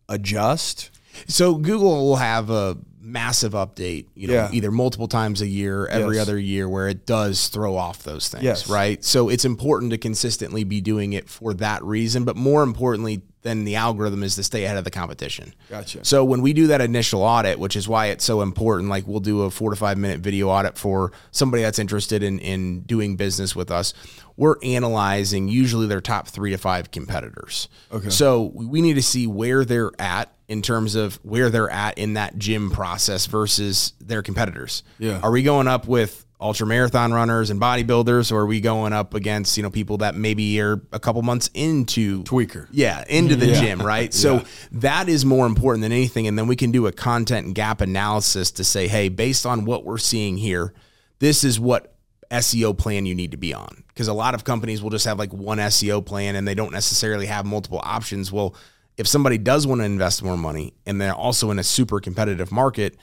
adjust. So Google will have a massive update, you know, Yeah. either multiple times a year, every Yes. other year, where it does throw off those things, Yes. right? So it's important to consistently be doing it for that reason, but more importantly than the algorithm is to stay ahead of the competition. Gotcha. So when we do that initial audit, which is why it's so important, like we'll do a four to five minute video audit for somebody that's interested in in doing business with us. We're analyzing usually their top three to five competitors. Okay. So we need to see where they're at in terms of where they're at in that gym process versus their competitors. Yeah. Are we going up with ultra marathon runners and bodybuilders, or are we going up against you know people that maybe are a couple months into Tweaker. yeah, into the gym, right? [laughs] So that is more important than anything. And then we can do a content and gap analysis to say, hey, based on what we're seeing here, this is what SEO plan you need to be on. Because a lot of companies will just have like one SEO plan and they don't necessarily have multiple options. Well, if somebody does want to invest more money and they're also in a super competitive market,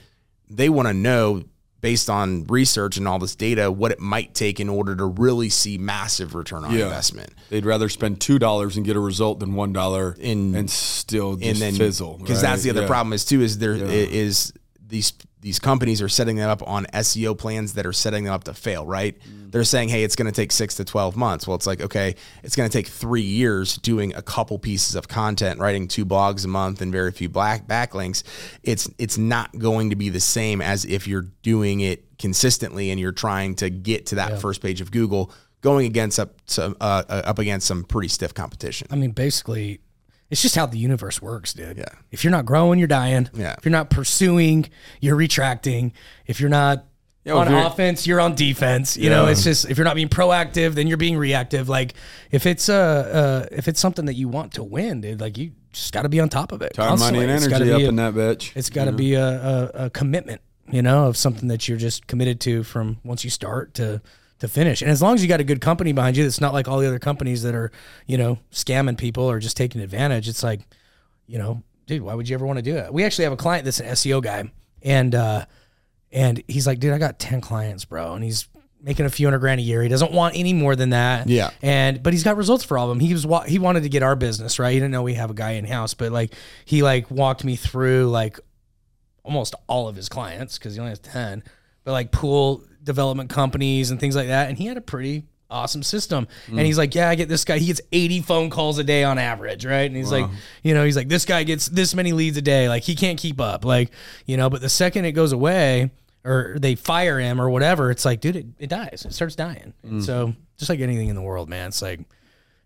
they want to know based on research and all this data what it might take in order to really see massive return on Yeah. investment. They'd rather spend two dollars and get a result than one dollar In- and still just and then fizzle. because right? that's the other Yeah. problem is too is there is these these companies are setting them up on SEO plans that are setting them up to fail right? Mm. they're saying hey it's going to take 6 to 12 months. Well it's like okay it's going to take 3 years doing a couple pieces of content writing two blogs a month and very few black backlinks. It's it's not going to be the same as if you're doing it consistently and you're trying to get to that first page of Google going against up some uh, uh, up against some pretty stiff competition. I mean, basically, it's just how the universe works, dude. Yeah. If you're not growing, you're dying. Yeah. If you're not pursuing, you're retracting. If you're not Yeah, well, on you're- offense, you're on defense. You know, it's just if you're not being proactive, then you're being reactive. Like if it's uh, uh if it's something that you want to win, dude, like you just got to be on top of it. Time, money, and It's energy up a- in that bitch. It's got to be a, a, a commitment, you know, of something that you're just committed to from once you start to to finish. And as long as you got a good company behind you, it's not like all the other companies that are, you know, scamming people or just taking advantage. It's like, you know, dude, why would you ever want to do it? We actually have a client that's an SEO guy, and uh, and he's like, dude, I got ten clients, bro, and he's making a few hundred grand a year. He doesn't want any more than that. Yeah. And but he's got results for all of them. He was wa- he wanted to get our business right. He didn't know we have a guy in house, but like he like walked me through like almost all of his clients because he only has 10 but like pool development companies and things like that and he had a pretty awesome system. And he's like yeah i get this guy he gets 80 phone calls a day on average right? And he's like you know he's like this guy gets this many leads a day like he can't keep up like you know but the second it goes away or they fire him or whatever it's like dude it, it dies it starts dying. And so just like anything in the world man it's like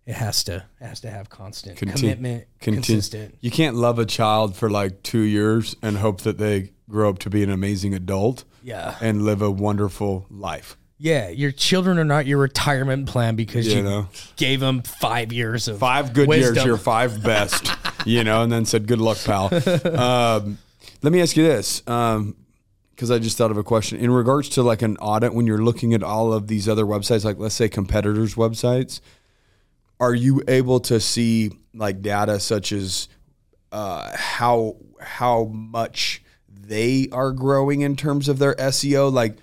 it has to it has to have constant Contin- commitment contin- consistent. You can't love a child for like two years and hope that they grow up to be an amazing adult yeah and live a wonderful life. Yeah, your children are not your retirement plan because You you, know. gave them five years of Five good years, wisdom. your five [laughs] best, you know, and then said, "Good luck, pal." [laughs] Um, let me ask you this, because I just thought of a question in regards to like an audit. When you're looking at all of these other websites, like let's say competitors' websites, are you able to see like data such as uh, how how much they are growing in terms of their SEO? Like,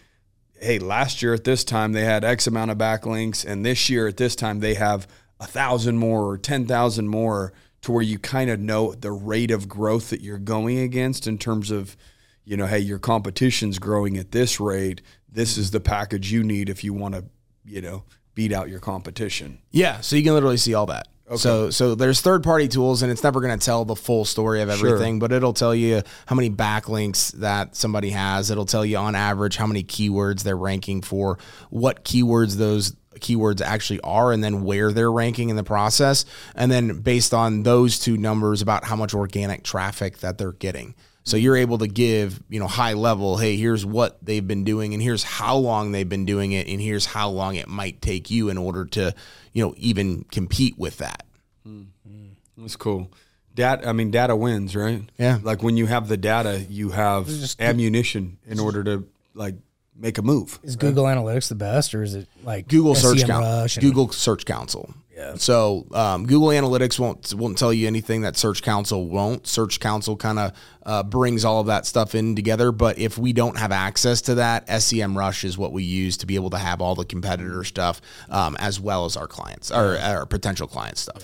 hey, last year at this time they had X amount of backlinks, and this year at this time they have a thousand more or ten thousand more, to where you kind of know the rate of growth that you're going against in terms of, you know, hey, your competition's growing at this rate. This is the package you need if you want to, you know, beat out your competition. Yeah, so you can literally see all that. So so there's third party tools and it's never going to tell the full story of everything, but it'll tell you how many backlinks that somebody has. It'll tell you on average how many keywords they're ranking for, what keywords those keywords actually are and then where they're ranking in the process and then based on those two numbers about how much organic traffic that they're getting. So you're able to give, you know, high level, hey, here's what they've been doing and here's how long they've been doing it and here's how long it might take you in order to, you know, even compete with that. Mm-hmm. That's cool. Data, I mean, data wins, right? Yeah. Like when you have the data, you have ammunition in order to like make a move. Is Google Analytics the best, or is it like Google Search Console. Google Search Console. Yeah. So um, Google Analytics won't won't tell you anything that Search Console won't. Search Console kind of uh, brings all of that stuff in together. But if we don't have access to that, SEM Rush is what we use to be able to have all the competitor stuff um, as well as our clients or our potential client stuff.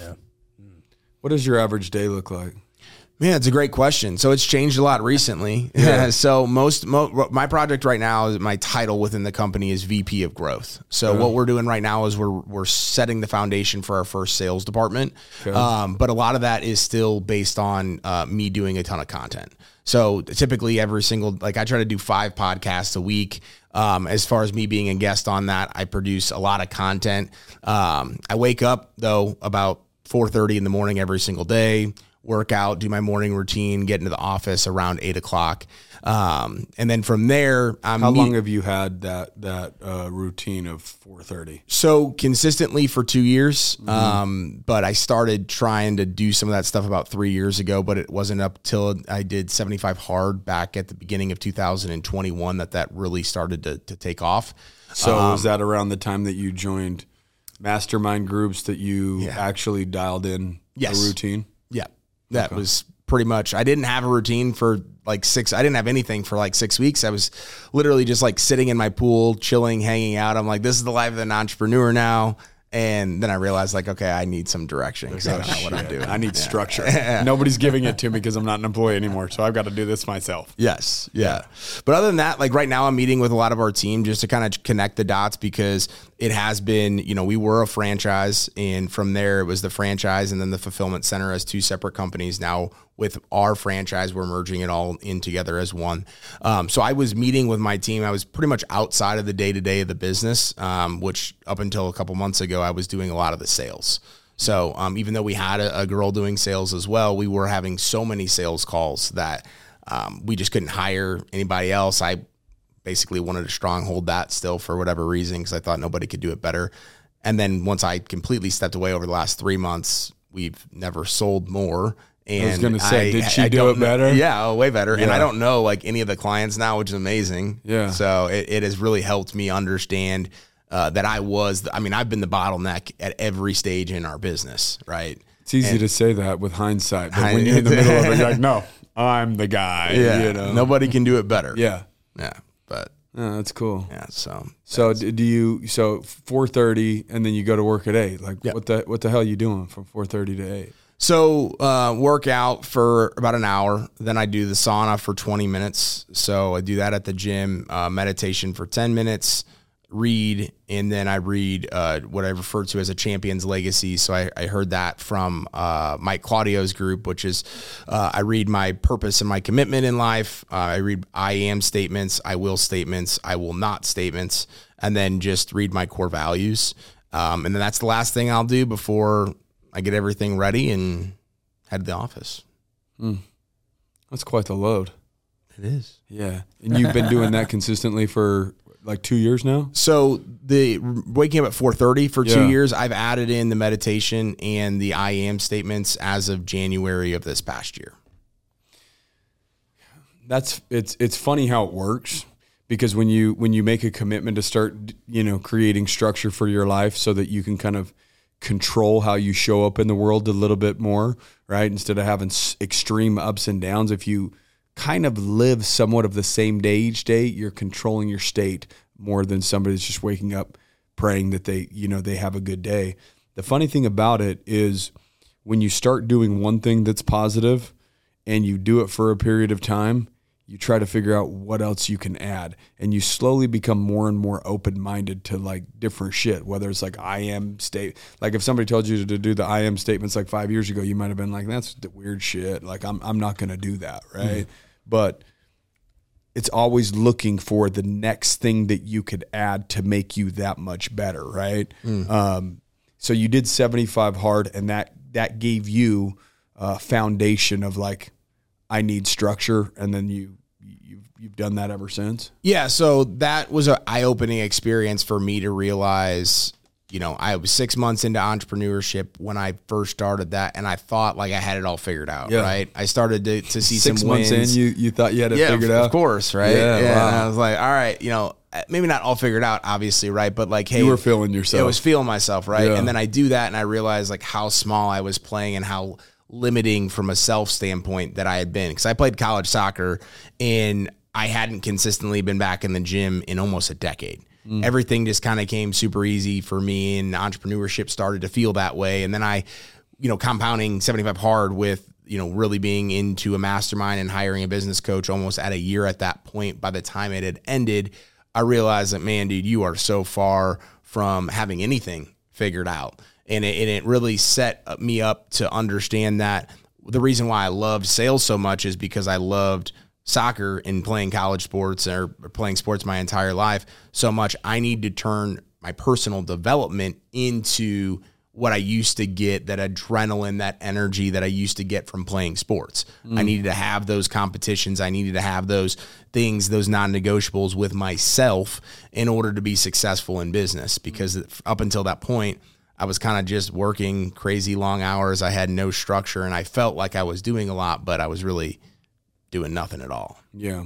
What does your average day look like? Man, it's a great question. So it's changed a lot recently. Yeah. [laughs] so most mo- my project right now is my title within the company is VP of Growth. So what we're doing right now is we're we're setting the foundation for our first sales department. Um, but a lot of that is still based on uh, me doing a ton of content. So typically every single like I try to do five podcasts a week. Um, as far as me being a guest on that, I produce a lot of content. Um, I wake up though about 4:30 in the morning every single day work out, do my morning routine, get into the office around eight o'clock. Um, and then from there, I'm How meet- long have you had that that uh, routine of four thirty? so consistently for two years. Um, but I started trying to do some of that stuff about three years ago, but it wasn't up till I did 75 hard back at the beginning of 2021 that that really started to, to take off. So was that around the time that you joined mastermind groups that you actually dialed in Yes. a routine? That was pretty much I didn't have a routine for like 6 I didn't have anything for like 6 weeks. I was literally just like sitting in my pool, chilling, hanging out. I'm like this is the life of an entrepreneur now. And then I realized like okay, I need some direction cuz I don't know what I'm doing. I need structure. [laughs] Nobody's giving it to me because I'm not an employee anymore, so I've got to do this myself. Yes. Yeah. But other than that, like right now, I'm meeting with a lot of our team just to kind of connect the dots because it has been, you know, we were a franchise and from there it was the franchise and then the fulfillment center as two separate companies. Now with our franchise, we're merging it all in together as one. Um, so I was meeting with my team. I was pretty much outside of the day to day of the business, um, which up until a couple months ago, I was doing a lot of the sales. So um, even though we had a, a girl doing sales as well, we were having so many sales calls that um, we just couldn't hire anybody else. I basically wanted to stronghold that still for whatever reason because I thought nobody could do it better. And then once I completely stepped away over the last three months, we've never sold more. And I was gonna say, did she do it don't know- better? Yeah, oh, way better. And I don't know like any of the clients now, which is amazing. Yeah. So it, it has really helped me understand uh, that I was. The, I mean, I've been the bottleneck at every stage in our business, right? It's easy And- to say that with hindsight, but when you're in the middle of it, you're like, [laughs] no, I'm the guy. Yeah. You know? Nobody can do it better. Yeah. Yeah. But Oh, that's cool. yeah. So So do you? So four thirty, and then you go to work at eight. Like Yeah. what the what the hell are you doing from four thirty to eight? So uh, work out for about an hour. Then I do the sauna for 20 minutes. So I do that at the gym. Uh, meditation for 10 minutes. Read and then I read uh, what I refer to as a champion's legacy. So I, I heard that from uh, Mike Claudio's group, which is uh, I read my purpose and my commitment in life. Uh, I read I am statements, I will statements, I will not statements, and then just read my core values. Um, and then that's the last thing I'll do before I get everything ready and head to the office. Hmm. That's quite the load. It is. Yeah, and you've been doing that consistently for like two years now. So the waking up at 4:30 for Yeah. 2 years, I've added in the meditation and the I am statements as of January of this past year. That's it's it's funny how it works because when you when you make a commitment to start you know creating structure for your life so that you can kind of control how you show up in the world a little bit more right? Instead of having extreme ups and downs if you kind of live somewhat of the same day each day you're controlling your state more than somebody that's just waking up praying that they you know they have a good day. The funny thing about it is when you start doing one thing that's positive and you do it for a period of time, you try to figure out what else you can add. And you slowly become more and more open minded to like different shit, whether it's like I am state. Like if somebody told you to do the I am statements like five years ago, you might have been like, that's the weird shit. Like I'm, I'm not going to do that. Right. But it's always looking for the next thing that you could add to make you that much better. Right. Um, so you did 75 hard and that, that gave you a foundation of like, I need structure, and then you you've you've done that ever since. Yeah, so that was an eye-opening experience for me to realize, you know, I was 6 months into entrepreneurship when I first started that and I thought like I had it all figured out, Yeah. right? I started to, to see Six some months wins. in, you you thought you had it yeah, figured of, out. Of course, right? Yeah, and wow. I was like, all right, you know, maybe not all figured out, obviously, right? But like, hey, You were feeling yourself. I was feeling myself, right? Yeah. And then I do that, and I realized like how small I was playing and how limiting from a self standpoint that I had been because I played college soccer and I hadn't consistently been back in the gym in almost a decade. Mm. Everything just kind of came super easy for me, and entrepreneurship started to feel that way. And then I, you know, compounding 75 hard with, you know, really being into a mastermind and hiring a business coach almost at a year at that point. By the time it had ended, I realized that, man, dude, you are so far from having anything figured out. And it, and it really set uh, me up to understand that the reason why I loved sales so much is because I loved soccer and playing college sports or playing sports my entire life so much. I need to turn my personal development into what I used to get that adrenaline, that energy that I used to get from playing sports. I mm. needed to have those competitions. I needed to have those things, those non negotiables with myself in order to be successful in business. Because mm. up until that point, I was kind of just working crazy long hours. I had no structure and I felt like I was doing a lot, but I was really doing nothing at all. Yeah.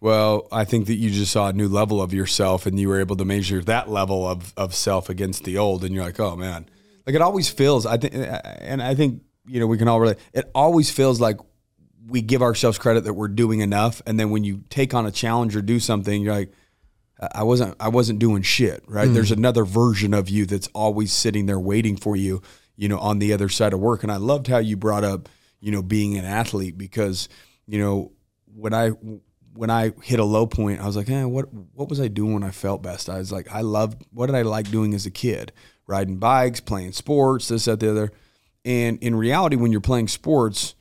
Well, I think that you just saw a new level of yourself, and you were able to measure that level of of self against the old, and you're like, oh man, like it always feels. I think, and I think you know we can all relate. It always feels like we give ourselves credit that we're doing enough, and then when you take on a challenge or do something, you're like, I wasn't I wasn't doing shit, right? There's another version of you that's always sitting there waiting for you, you know, on the other side of work. And I loved how you brought up, you know, being an athlete because, you know, when I when I hit a low point, I was like, eh, what what was I doing when I felt best? I was like, I loved what did I like doing as a kid? Riding bikes, playing sports, this, that, the other. And in reality, when you're playing sports,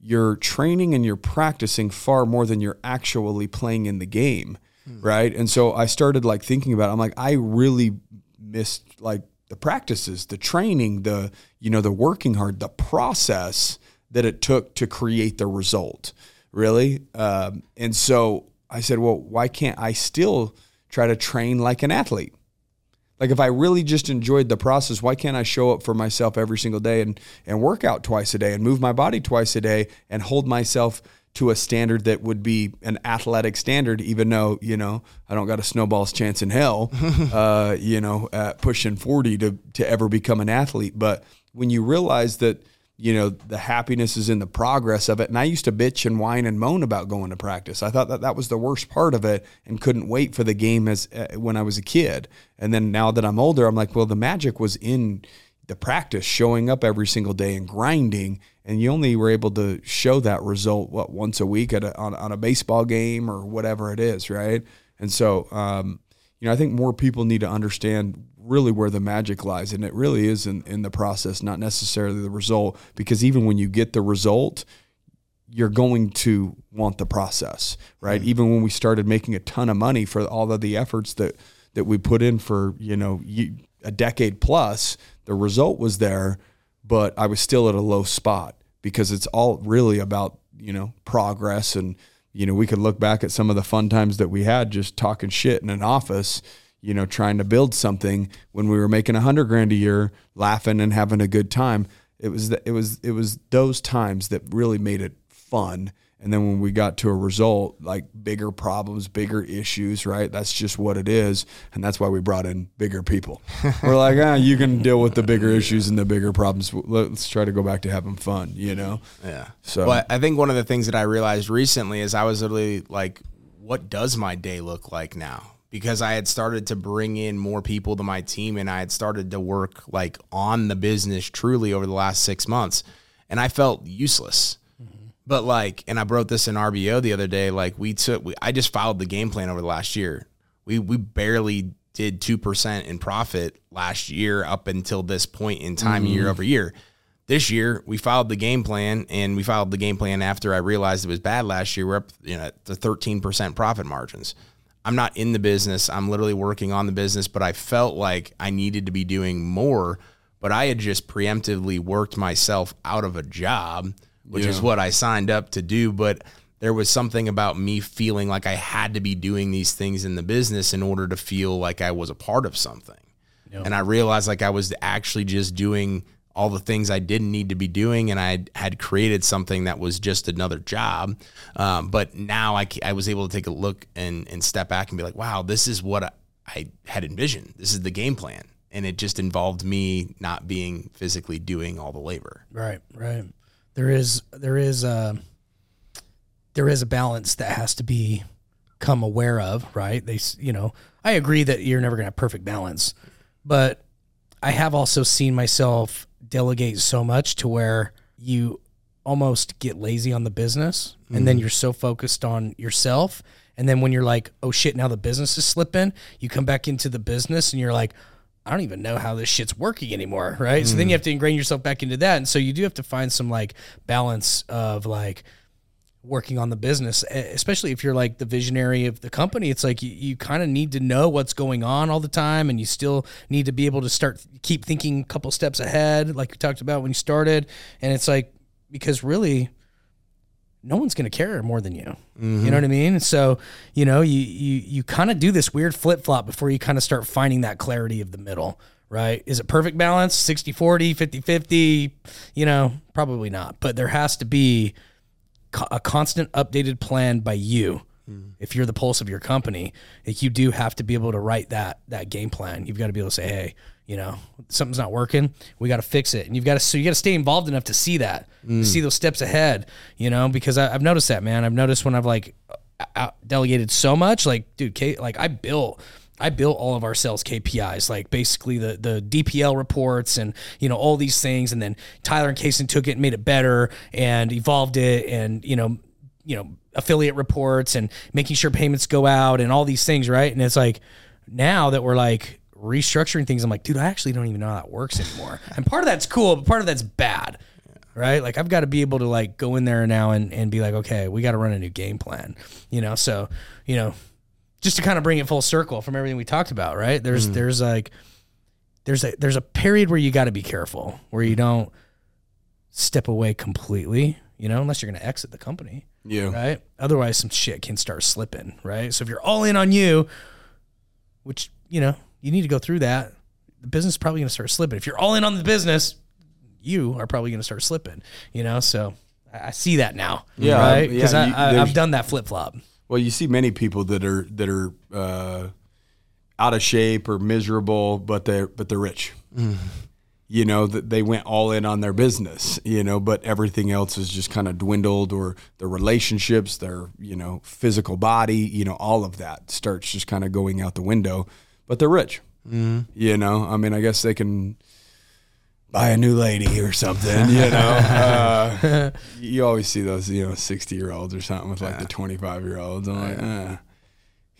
you're training and you're practicing far more than you're actually playing in the game right and so i started like thinking about it. i'm like i really missed like the practices the training the you know the working hard the process that it took to create the result really um, and so I said, well, why can't I still try to train like an athlete? Like if I really just enjoyed the process, why can't I show up for myself every single day and and work out twice a day and move my body twice a day and hold myself to a standard that would be an athletic standard, even though you know I don't got a snowball's chance in hell, [laughs] uh, you know, at pushing forty to to ever become an athlete. But when you realize that you know the happiness is in the progress of it, and I used to bitch and whine and moan about going to practice. I thought that that was the worst part of it, and couldn't wait for the game as uh, when I was a kid. And then now that I'm older, I'm like, well, the magic was in the practice, showing up every single day and grinding. And you only were able to show that result what once a week at a, on, on a baseball game or whatever it is, right? And so, um, you know, I think more people need to understand really where the magic lies, and it really is in, in the process, not necessarily the result. Because even when you get the result, you're going to want the process, right? Mm-hmm. Even when we started making a ton of money for all of the efforts that that we put in for you know a decade plus, the result was there, but I was still at a low spot because it's all really about, you know, progress. And, you know, we could look back at some of the fun times that we had just talking shit in an office, you know, trying to build something when we were making a hundred grand a year, laughing and having a good time. It was, the, it was, it was those times that really made it fun and then when we got to a result, like bigger problems, bigger issues, right? That's just what it is. And that's why we brought in bigger people. [laughs] We're like, ah, you can deal with the bigger issues and the bigger problems. Let's try to go back to having fun, you know? Yeah. So well, I think one of the things that I realized recently is I was literally like, what does my day look like now? Because I had started to bring in more people to my team and I had started to work like on the business truly over the last six months. And I felt useless but like, and I wrote this in RBO the other day. Like, we took, we, I just followed the game plan over the last year. We we barely did two percent in profit last year up until this point in time, mm-hmm. year over year. This year, we followed the game plan, and we followed the game plan after I realized it was bad last year. We're up, you know, to thirteen percent profit margins. I'm not in the business. I'm literally working on the business, but I felt like I needed to be doing more. But I had just preemptively worked myself out of a job which yeah. is what I signed up to do. But there was something about me feeling like I had to be doing these things in the business in order to feel like I was a part of something. Yep. And I realized like I was actually just doing all the things I didn't need to be doing, and I had created something that was just another job. Um, but now I, I was able to take a look and, and step back and be like, wow, this is what I, I had envisioned. This is the game plan. And it just involved me not being physically doing all the labor. Right, right there is there is a there is a balance that has to be come aware of, right? They, you know, I agree that you're never going to have perfect balance, but I have also seen myself delegate so much to where you almost get lazy on the business mm-hmm. and then mm-hmm. you're so focused on yourself. And then when you're like, oh shit, now the business is slipping, you come back into the business and you're like, I don't even know how this shit's working anymore, right? Mm. So then you mm. have to ingrain yourself back into that, and so you do have to find some like balance of like working on the business, especially if you're like the visionary of the company. It's like you, you kind of need to know what's going on all the time, and you still need to be able to start keep thinking a couple steps ahead, like we talked about when you started. And it's like because really no one's going to care more than you. Mm-hmm. You know what I mean? So, you know, you you you kind of do this weird flip-flop before you kind of start finding that clarity of the middle, right? Is it perfect balance, 60-40, 50-50? You know, probably not, but there has to be a constant updated plan by you. Mm-hmm. If you're the pulse of your company, like you do have to be able to write that that game plan. You've got to be able to say, "Hey, you know something's not working we got to fix it and you've got to so you got to stay involved enough to see that mm. to see those steps ahead you know because I, have noticed that man i've noticed when i've like delegated so much like dude Kate, like i built I built all of our sales KPIs, like basically the the DPL reports and you know all these things, and then Tyler and Kason took it and made it better and evolved it, and you know, you know affiliate reports and making sure payments go out and all these things, right? And it's like now that we're like restructuring things, I'm like, dude, I actually don't even know how that works anymore. [laughs] and part of that's cool, but part of that's bad. Right. Like I've got to be able to like go in there now and, and be like, okay, we got to run a new game plan, you know? So, you know, just to kind of bring it full circle from everything we talked about, right? There's, mm. there's like, there's a, there's a period where you got to be careful where you don't step away completely, you know, unless you're going to exit the company. Yeah. right? Otherwise, some shit can start slipping, right? So if you're all in on you, which you know you need to go through that, the business is probably going to start slipping. If you're all in on the business, you are probably going to start slipping, you know. So I I see that now, Yeah, right? yeah, Because you- I, I, there's- I've done that flip flop. Well, you see many people that are that are uh, out of shape or miserable, but they're but they're rich. You know that they went all in on their business. You know, but everything else is just kind of dwindled, or their relationships, their you know physical body, you know, all of that starts just kind of going out the window. But they're rich. You know, I mean, I guess they can buy a new lady or something. You know, [laughs] uh, you always see those you know sixty year olds or something with like the twenty five year olds. I'm like, eh.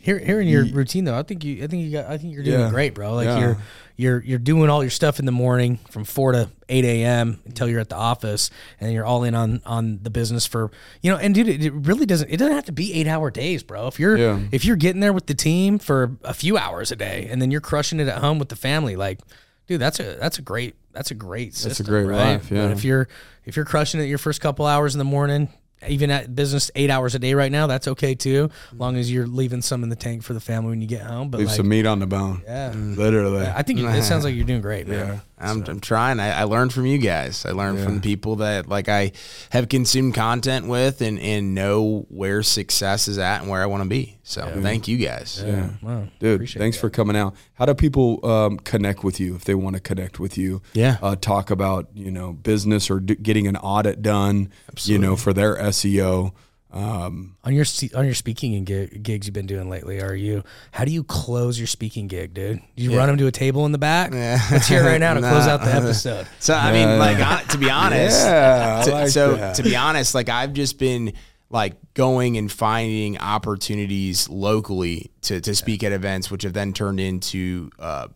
Here, here in your routine though, I think you, I think you got, I think you're doing Yeah. great, bro. Like Yeah. you're, you're, you're doing all your stuff in the morning from four to eight a.m. until you're at the office, and you're all in on on the business for you know. And dude, it, it really doesn't, it doesn't have to be eight hour days, bro. If you're, Yeah. if you're getting there with the team for a few hours a day, and then you're crushing it at home with the family, like, dude, that's a, that's a great, that's a great, system, great right? life, yeah. But if you're, if you're crushing it your first couple hours in the morning. Even at business eight hours a day right now, that's okay too, long as you're leaving some in the tank for the family when you get home. But leave like, some meat on the bone. yeah, Literally. I think you, it sounds like you're doing great, man. I'm, I'm trying. I, I learned from you guys. I learned from people that like I have consumed content with and, and know where success is at and where I want to be. So thank you guys. yeah. Wow. Dude, Appreciate thanks for coming out. How do people um, connect with you if they want to connect with you? Yeah. Uh, talk about, you know, business or d- getting an audit done, you know, for their SEO. Um, on your on your speaking and gig, gigs you've been doing lately. Are you? How do you close your speaking gig, dude? Do you run them to a table in the back? Let's hear it right now to [laughs] close out the episode. [laughs] So I mean, like on, to be honest, Yeah, to- like so that. to be honest, like I've just been like going and finding opportunities locally to to speak at events, which have then turned into uh,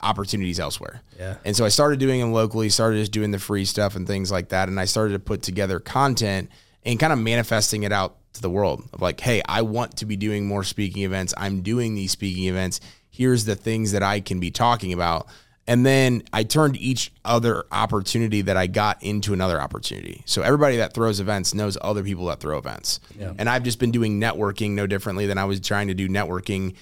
opportunities elsewhere. Yeah. And so I started doing them locally, started just doing the free stuff and things like that, and I started to put together content and kind of manifesting it out to the world of like, hey, I want to be doing more speaking events. I'm doing these speaking events. Here's the things that I can be talking about. And then I turned each other opportunity that I got into another opportunity. So everybody that throws events knows other people that throw events. And I've just been doing networking no differently than I was trying to do networking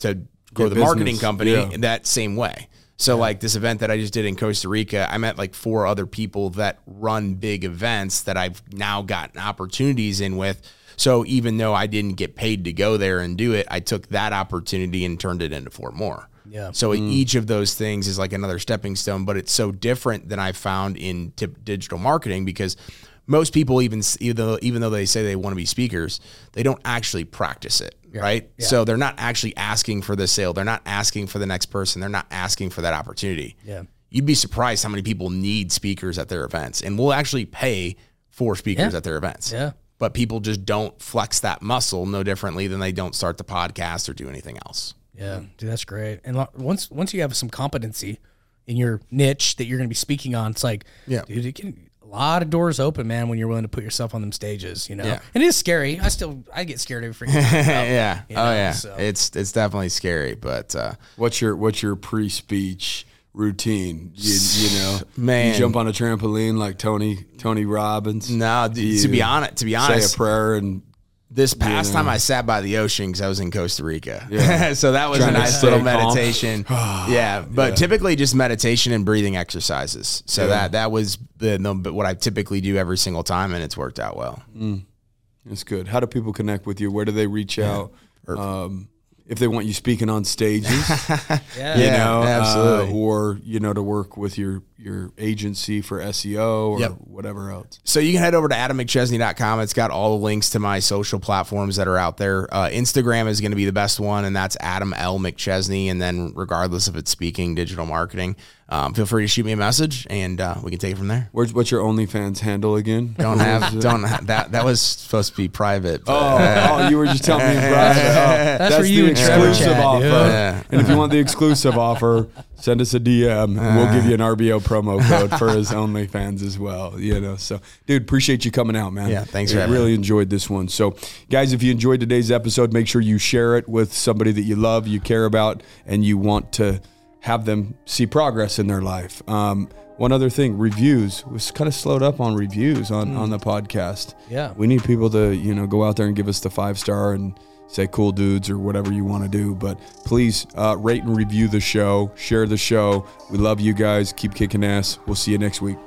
to grow the marketing company Yeah. in that same way. So like this event that I just did in Costa Rica, I met like four other people that run big events that I've now gotten opportunities in with. So even though I didn't get paid to go there and do it, I took that opportunity and turned it into four more. Yeah. So mm. each of those things is like another stepping stone, but it's so different than I found in tip digital marketing because most people even even though, even though they say they want to be speakers, they don't actually practice it, right? So they're not actually asking for the sale, they're not asking for the next person, they're not asking for that opportunity. Yeah. You'd be surprised how many people need speakers at their events and will actually pay for speakers Yeah. at their events. Yeah. But people just don't flex that muscle no differently than they don't start the podcast or do anything else. Yeah, dude, that's great. And once once you have some competency in your niche that you're going to be speaking on, it's like, Yeah. dude, it can lot of doors open, man, when you're willing to put yourself on them stages. You know, Yeah. and it is scary. I still I get scared every freaking time. [laughs] yeah. you oh yeah. so. It's it's definitely scary, but uh, what's your what's your pre-speech routine? You, you [sighs] know, Man. you jump on a trampoline like Tony Tony Robbins. no, d- to be honest, to be honest, say a prayer and this past know. time I sat by the ocean because I was in Costa Rica. Yeah. [laughs] so that was Trying a nice little calm. meditation. [sighs] [sighs] yeah, but typically just meditation and breathing exercises. So that that was the, the but what I typically do every single time, and it's worked out well. It's good. How do people connect with you? Where do they reach out? Um, if they want you speaking on stages, [laughs] Yeah. you Yeah, know, absolutely. uh, or you know, to work with your your agency for SEO or Yep. whatever else. So you can head over to adammcchesney.com. It's got all the links to my social platforms that are out there. Uh, Instagram is going to be the best one, and that's Adam L. McChesney. And then, regardless if it's speaking, digital marketing, um, feel free to shoot me a message, and uh, we can take it from there. Where's what's your OnlyFans handle again? Don't [laughs] have don't have, that. That was supposed to be private. But, Oh, oh, you were just telling me in private. Oh, that's, for you the and exclusive chat, offer. Yeah. And if you want the exclusive offer, send us a DM and we'll give you an RBO promo code for his [laughs] OnlyFans as well. You know, so dude, appreciate you coming out, man. Yeah, thanks I really enjoyed this one. So, guys, if you enjoyed today's episode, make sure you share it with somebody that you love, you care about, and you want to have them see progress in their life. Um, one other thing, reviews was kind of slowed up on reviews on on the podcast. Yeah. we need people to you know go out there and give us the five star and say cool dudes or whatever you want to do. But please uh, rate and review the show, share the show. We love you guys. Keep kicking ass. We'll see you next week.